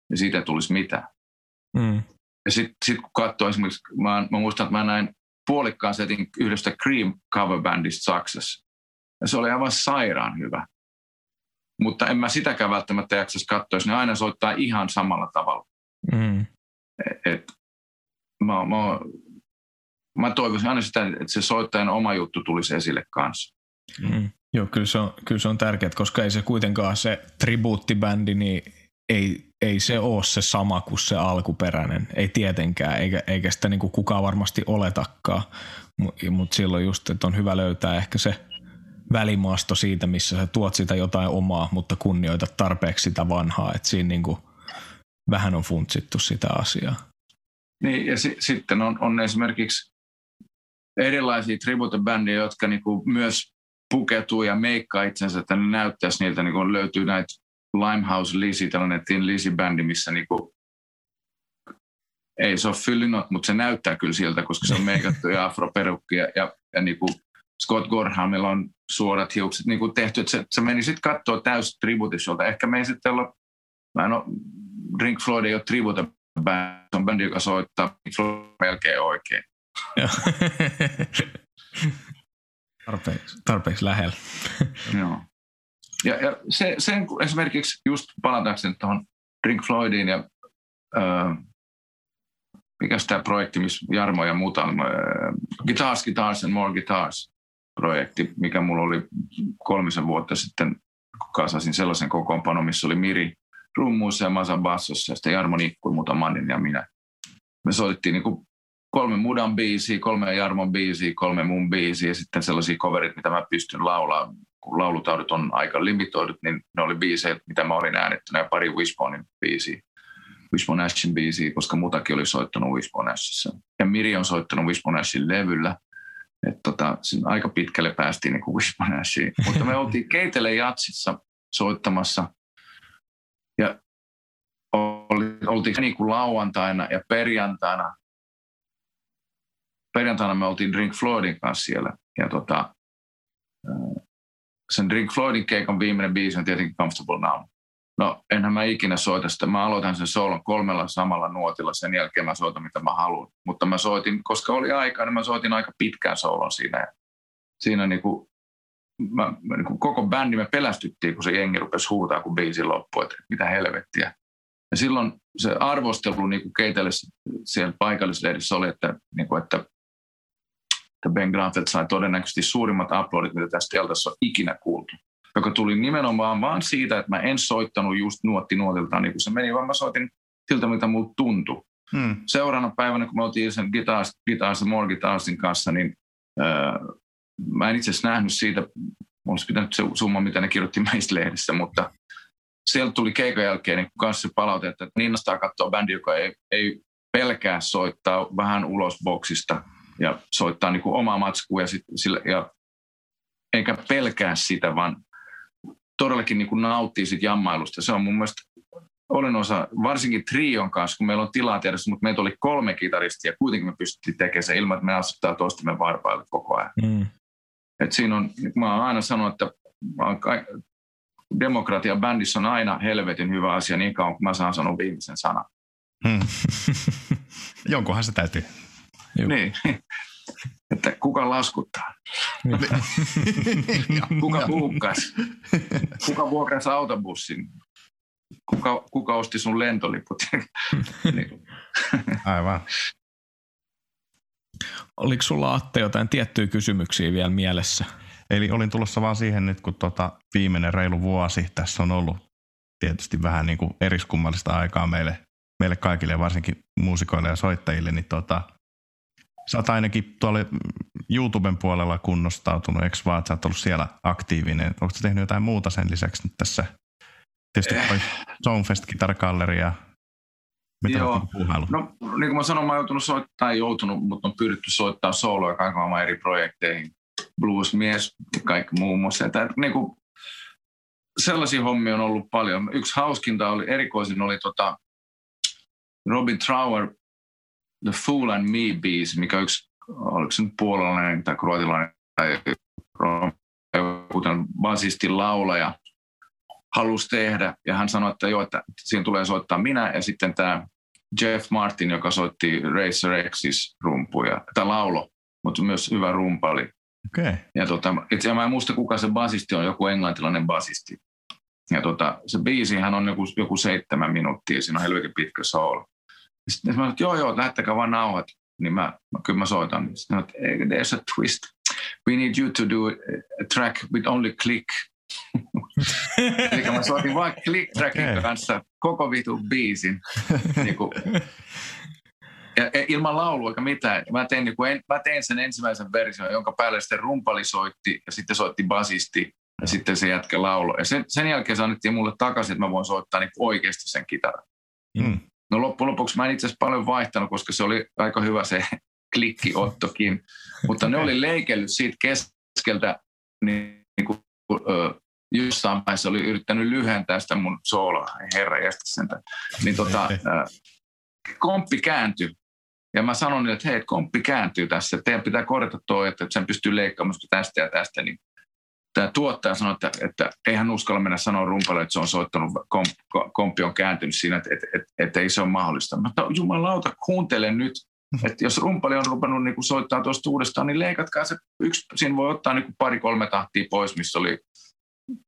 Ja siitä ei tulisi mitään. Hmm. Ja sitten sit kun katsoo esimerkiksi, mä, mä muistan, että mä näin puolikkaan setin yhdestä Cream coverbandista Saksassa. Ja se oli aivan sairaan hyvä. Mutta en mä sitäkään välttämättä jaksaisi katsoa, jos ne aina soittaa ihan samalla tavalla. Mm. Et, et, mä, mä, mä toivoisin aina sitä, että se soittajan oma juttu tulisi esille kanssa. Mm. Joo, kyllä se, on, kyllä se on tärkeää, koska ei se kuitenkaan se tribuuttibändi, niin ei, ei se ole se sama kuin se alkuperäinen, ei tietenkään, eikä, eikä sitä niin kuin kukaan varmasti oletakaan, mutta mut silloin just, että on hyvä löytää ehkä se välimaasto siitä, missä sä tuot sitä jotain omaa, mutta kunnioitat tarpeeksi sitä vanhaa, että siinä niin kuin vähän on funtsittu sitä asiaa. Niin, ja si- sitten on, on esimerkiksi erilaisia tribute-bändejä, jotka niinku myös pukeutuu ja meikkaa itsensä, että ne näyttäisi niiltä, niin kun löytyy näitä Limehouse Lisi, tällainen Tin Lisi-bändi, missä niinku, ei se ole fyllinot, mutta se näyttää kyllä siltä, koska se on meikattu ja afroperukki ja, ja, ja niinku Scott Gorhamilla on suorat hiukset niinku tehty, se, se meni sitten katsoa täys tributisholta. Ehkä me ei sitten olla, mä en ole, Drink Floyd ei ole tribute bändi, se on bändi, joka soittaa Floyd melkein oikein. tarpeeksi, tarpeeksi lähellä. Joo. Ja, ja se, sen esimerkiksi just palatakseni tuohon Drink Floydiin ja öö, mikä tämä projekti, missä Jarmo ja muuta, öö, Guitars, Guitars and More Guitars projekti, mikä mulla oli kolmisen vuotta sitten, kun kasasin sellaisen kokoonpanon, missä oli Miri rummuissa ja Masa bassossa ja sitten Jarmo Nikkui, muuta Mannin ja minä. Me soitettiin niin kolme mudan biisiä, kolme Jarmon biisiä, kolme mun biisiä ja sitten sellaisia coverit, mitä mä pystyn laulaa. Kun laulutaudut on aika limitoidut, niin ne oli biisejä, mitä mä olin äänettänyt ja pari Wishbonein biisiä. Wishbone Ashin biisiä, koska mutakin oli soittanut Wishbone Ashissa. Ja Miri on soittanut Wishbone Ashin levyllä. Et tota, aika pitkälle päästiin niin Wishbone Ashiin. Mutta me oltiin Keitele Jatsissa soittamassa. Ja oli, oltiin niin kuin lauantaina ja perjantaina perjantaina me oltiin Drink Floydin kanssa siellä. Ja tota, sen Drink Floydin keikan viimeinen biisi on tietenkin Comfortable Now. No, enhän mä ikinä soita sitä. Mä aloitan sen soolon kolmella samalla nuotilla. Sen jälkeen mä soitan, mitä mä haluan. Mutta mä soitin, koska oli aika, niin mä soitin aika pitkään soolon siinä. Siinä niin kuin, mä, niin kuin koko bändi me pelästyttiin, kun se jengi rupesi huutaa, kun biisi loppui, että mitä helvettiä. Ja silloin se arvostelu niin kuin keitelle siellä paikallislehdissä oli, että, niin kuin, että, että Ben Granfeld sai todennäköisesti suurimmat aplodit, mitä tästä teltassa on ikinä kuultu joka tuli nimenomaan vaan siitä, että mä en soittanut just nuotti nuotilta niin kuin se meni, vaan mä soitin siltä, mitä mulla tuntui. Hmm. Seuraavana päivänä, kun me oltiin sen Guitars, Guitars More Guitarsin kanssa, niin äh, mä en itse asiassa nähnyt siitä, olisi pitänyt se summa, mitä ne kirjoitti meistä lehdessä, mutta sieltä tuli keikan jälkeen niin kanssa palaute, että innostaa katsoa bändi, joka ei, ei pelkää soittaa vähän ulos boksista ja soittaa niin kuin omaa matskua ja, sit, sillä, ja eikä pelkää sitä, vaan todellakin niin kuin nauttii siitä jammailusta. Se on mun mielestä olen osa, varsinkin trion kanssa, kun meillä on tilaa tietysti, mutta meitä oli kolme kitaristia ja kuitenkin me pystyttiin tekemään se ilman, että me asuttaa toistemme varpaille koko ajan. Mm. Et siinä on, mä oon aina sanonut, että demokratia bändissä on aina helvetin hyvä asia niin kauan, kun mä saan sanoa viimeisen sanan. Hmm. Jonkunhan se täytyy. Niin että kuka laskuttaa? kuka buukkas? Kuka vuokrasi autobussin? Kuka, kuka osti sun lentoliput? Niin. Aivan. Oliko sulla Atte jotain tiettyjä kysymyksiä vielä mielessä? Eli olin tulossa vaan siihen nyt, kun tota viimeinen reilu vuosi tässä on ollut tietysti vähän niin kuin eriskummallista aikaa meille, meille kaikille, varsinkin muusikoille ja soittajille, niin tota, Sä oot ainakin tuolla YouTuben puolella kunnostautunut, eikö vaan, että sä oot ollut siellä aktiivinen. Onko sä tehnyt jotain muuta sen lisäksi nyt tässä? Tietysti toi Songfest Guitar Gallery ja mitä Joo. Puhailu? No niin kuin mä sanoin, mä oon joutunut soittaa, ei joutunut, mutta on pyritty soittaa soloa kaiken maailman eri projekteihin. Bluesmies ja kaikki muun muassa. Että, niin kuin, sellaisia hommia on ollut paljon. Yksi hauskinta oli, erikoisin oli tota, Robin Trower The Fool and Me biisi, mikä yksi, oliko se nyt puolalainen tai kroatilainen tai kuten basisti laulaja halusi tehdä. Ja hän sanoi, että joo, että siinä tulee soittaa minä ja sitten tämä Jeff Martin, joka soitti Racer Xis rumpuja, tai laulo, mutta myös hyvä rumpali. Okay. Ja tota, itse mä en muista, kuka se basisti on, joku englantilainen basisti. Ja tota, se biisihän on joku, joku seitsemän minuuttia, siinä on helvetin pitkä soul. Sitten mä sanoin, että joo, joo, lähettäkää vaan nauhat. Niin mä, mä kyllä mä soitan. Sitten mä sanoin, there's a twist. We need you to do a track with only click. Eli mä soitin vain click trackin okay. kanssa koko vitu biisin. niin kuin, ja, ilman laulua eikä mitään. Mä tein, niin kuin, mä tein sen ensimmäisen version, jonka päälle sitten rumpali soitti ja sitten soitti basisti ja sitten se jätkä laulo. Ja sen, sen jälkeen se annettiin mulle takaisin, että mä voin soittaa niin oikeasti sen kitaran. Mm. No loppujen lopuksi mä en itse asiassa paljon vaihtanut, koska se oli aika hyvä se klikkiottokin. Mutta ne oli leikellyt siitä keskeltä, niin, niin kuin, ö, jossain vaiheessa oli yrittänyt lyhentää sitä mun sooloa, herra jästä sentä. Niin tota, komppi kääntyi. Ja mä sanoin, että hei, komppi kääntyy tässä. Teidän pitää korjata tuo, että sen pystyy leikkaamaan tästä ja tästä. Niin tämä tuottaja sanoi, että, että ei hän uskalla mennä sanoa rumpalle, että se on soittanut, komp, kompi on kääntynyt siinä, että, että, että, että ei se ole mahdollista. Mutta jumalauta, kuuntele nyt, että jos rumpali on rupannut niin soittaa tuosta uudestaan, niin leikatkaa se yksi, siinä voi ottaa niin pari-kolme tahtia pois, missä oli,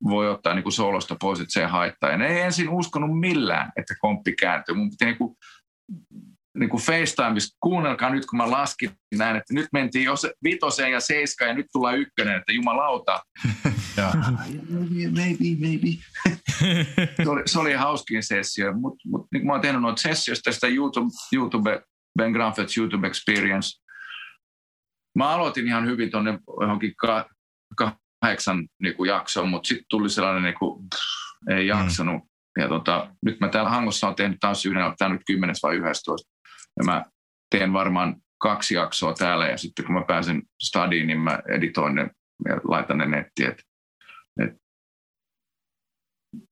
voi ottaa niin kuin solosta pois, että se haittaa. Ja ne ei ensin uskonut millään, että komppi kääntyy. Mun piti niin kuin niin kuin FaceTimeissa, kuunnelkaa nyt kun mä laskin näin, että nyt mentiin jo se vitoseen ja seiskaan ja nyt tulee ykkönen, että jumalauta. ja, maybe, maybe. se, oli, se oli hauskin sessio, mutta mut, niin kuin mä oon tehnyt noita sessioista tästä YouTube, YouTube Ben Granfeld's YouTube Experience. Mä aloitin ihan hyvin tuonne johonkin ka, kahdeksan niin kuin jaksoon, mutta sitten tuli sellainen, niin kuin, pff, ei mm. jaksanut. Mm. Ja tota, nyt mä täällä Hangossa olen tehnyt taas yhden, tämä nyt 10 vai 11 ja mä teen varmaan kaksi jaksoa täällä ja sitten kun mä pääsen stadiin, niin mä editoin ne ja laitan ne nettiin. Et, et.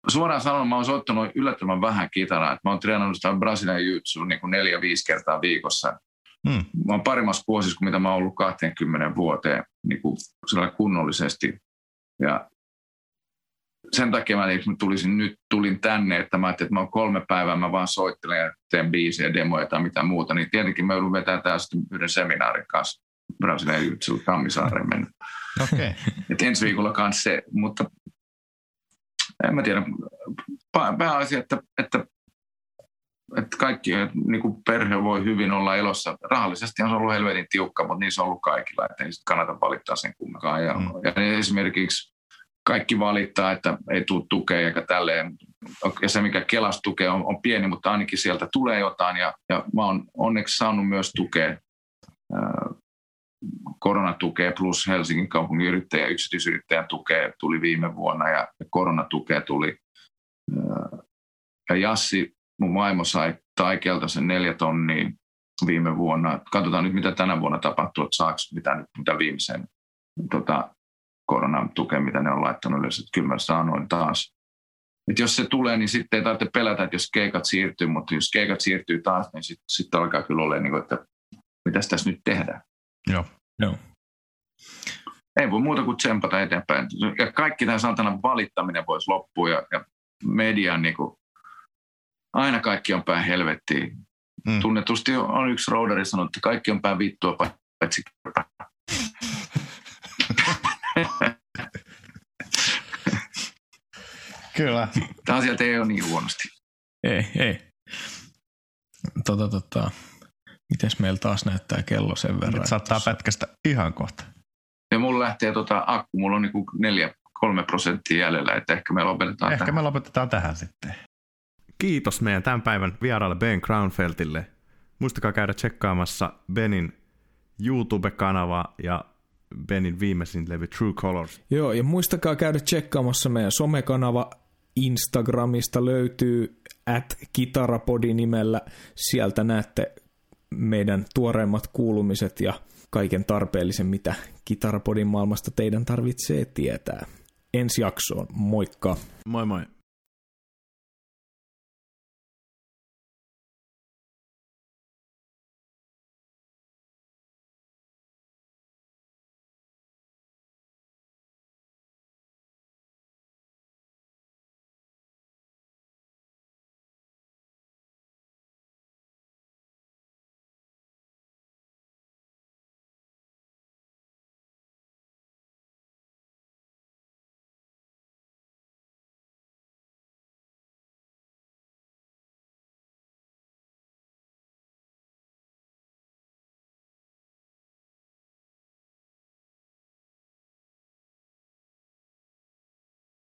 Suoraan sanoen mä oon soittanut yllättävän vähän kitaraa. Et mä oon treenannut sitä Brasilian jutsu niin kuin neljä-viisi kertaa viikossa. Hmm. Mä oon parimmassa vuosissa kuin mitä mä oon ollut 20 vuoteen niin kuin kunnollisesti. Ja sen takia mä, mä tulisin, nyt tulin tänne, että mä ajattelin, että mä oon kolme päivää, mä vaan soittelen ja teen biisejä, demoja tai mitä muuta, niin tietenkin mä joudun vetämään tää sitten yhden seminaarin kanssa Brasilian Jutsu Kammisaareen mennyt. Okay. Et ensi viikolla kanssa se, mutta en mä tiedä. Pääasia, että, että, että kaikki niin kuin perhe voi hyvin olla elossa. Rahallisesti on se ollut helvetin tiukka, mutta niin se on ollut kaikilla, että ei kannata valittaa sen kumminkaan. Ja, mm. ja esimerkiksi kaikki valittaa, että ei tule tukea eikä tälleen. Ja se, mikä Kelas tukee, on, on pieni, mutta ainakin sieltä tulee jotain. Ja, ja mä oon onneksi saanut myös tukea koronatukea plus Helsingin kaupungin yrittäjä, yksityisyrittäjän tukea tuli viime vuonna ja koronatukea tuli. Ja Jassi, mun vaimo sai Taikelta sen neljä tonnia viime vuonna. Katsotaan nyt, mitä tänä vuonna tapahtuu, että saako mitä, mitä viimeisen tota, koronatukea, mitä ne on laittanut ylös, että kyllä mä sanoin taas. Et jos se tulee, niin sitten ei tarvitse pelätä, että jos keikat siirtyy, mutta jos keikat siirtyy taas, niin sitten sit alkaa kyllä olla, niin kuin, että mitä tässä nyt tehdään. Joo. Joo. Ei voi muuta kuin tsempata eteenpäin. Ja kaikki tämä saatana valittaminen voisi loppua ja, ja median niin kuin, aina kaikki on päin helvettiin. Mm. Tunnetusti on yksi roaderi sanonut, että kaikki on päin vittua paitsi Kyllä. Tämä sieltä ei ole niin huonosti. Ei, ei. Tota, tota. Mites meillä taas näyttää kello sen verran? Nyt saattaa tossa... pätkästä ihan kohta. Ja mulla lähtee tota akku, mulla on niinku neljä, kolme prosenttia jäljellä, että ehkä me lopetetaan Ehkä tähän. me lopetetaan tähän sitten. Kiitos meidän tämän päivän vieraalle Ben Crownfeltille. Muistakaa käydä tsekkaamassa Benin YouTube-kanava ja Benin viimeisin levy True Colors. Joo, ja muistakaa käydä tsekkaamassa meidän somekanava. Instagramista löytyy at kitarapodi nimellä. Sieltä näette meidän tuoreimmat kuulumiset ja kaiken tarpeellisen, mitä Kitarapodin maailmasta teidän tarvitsee tietää. Ensi jaksoon, moikka! Moi moi!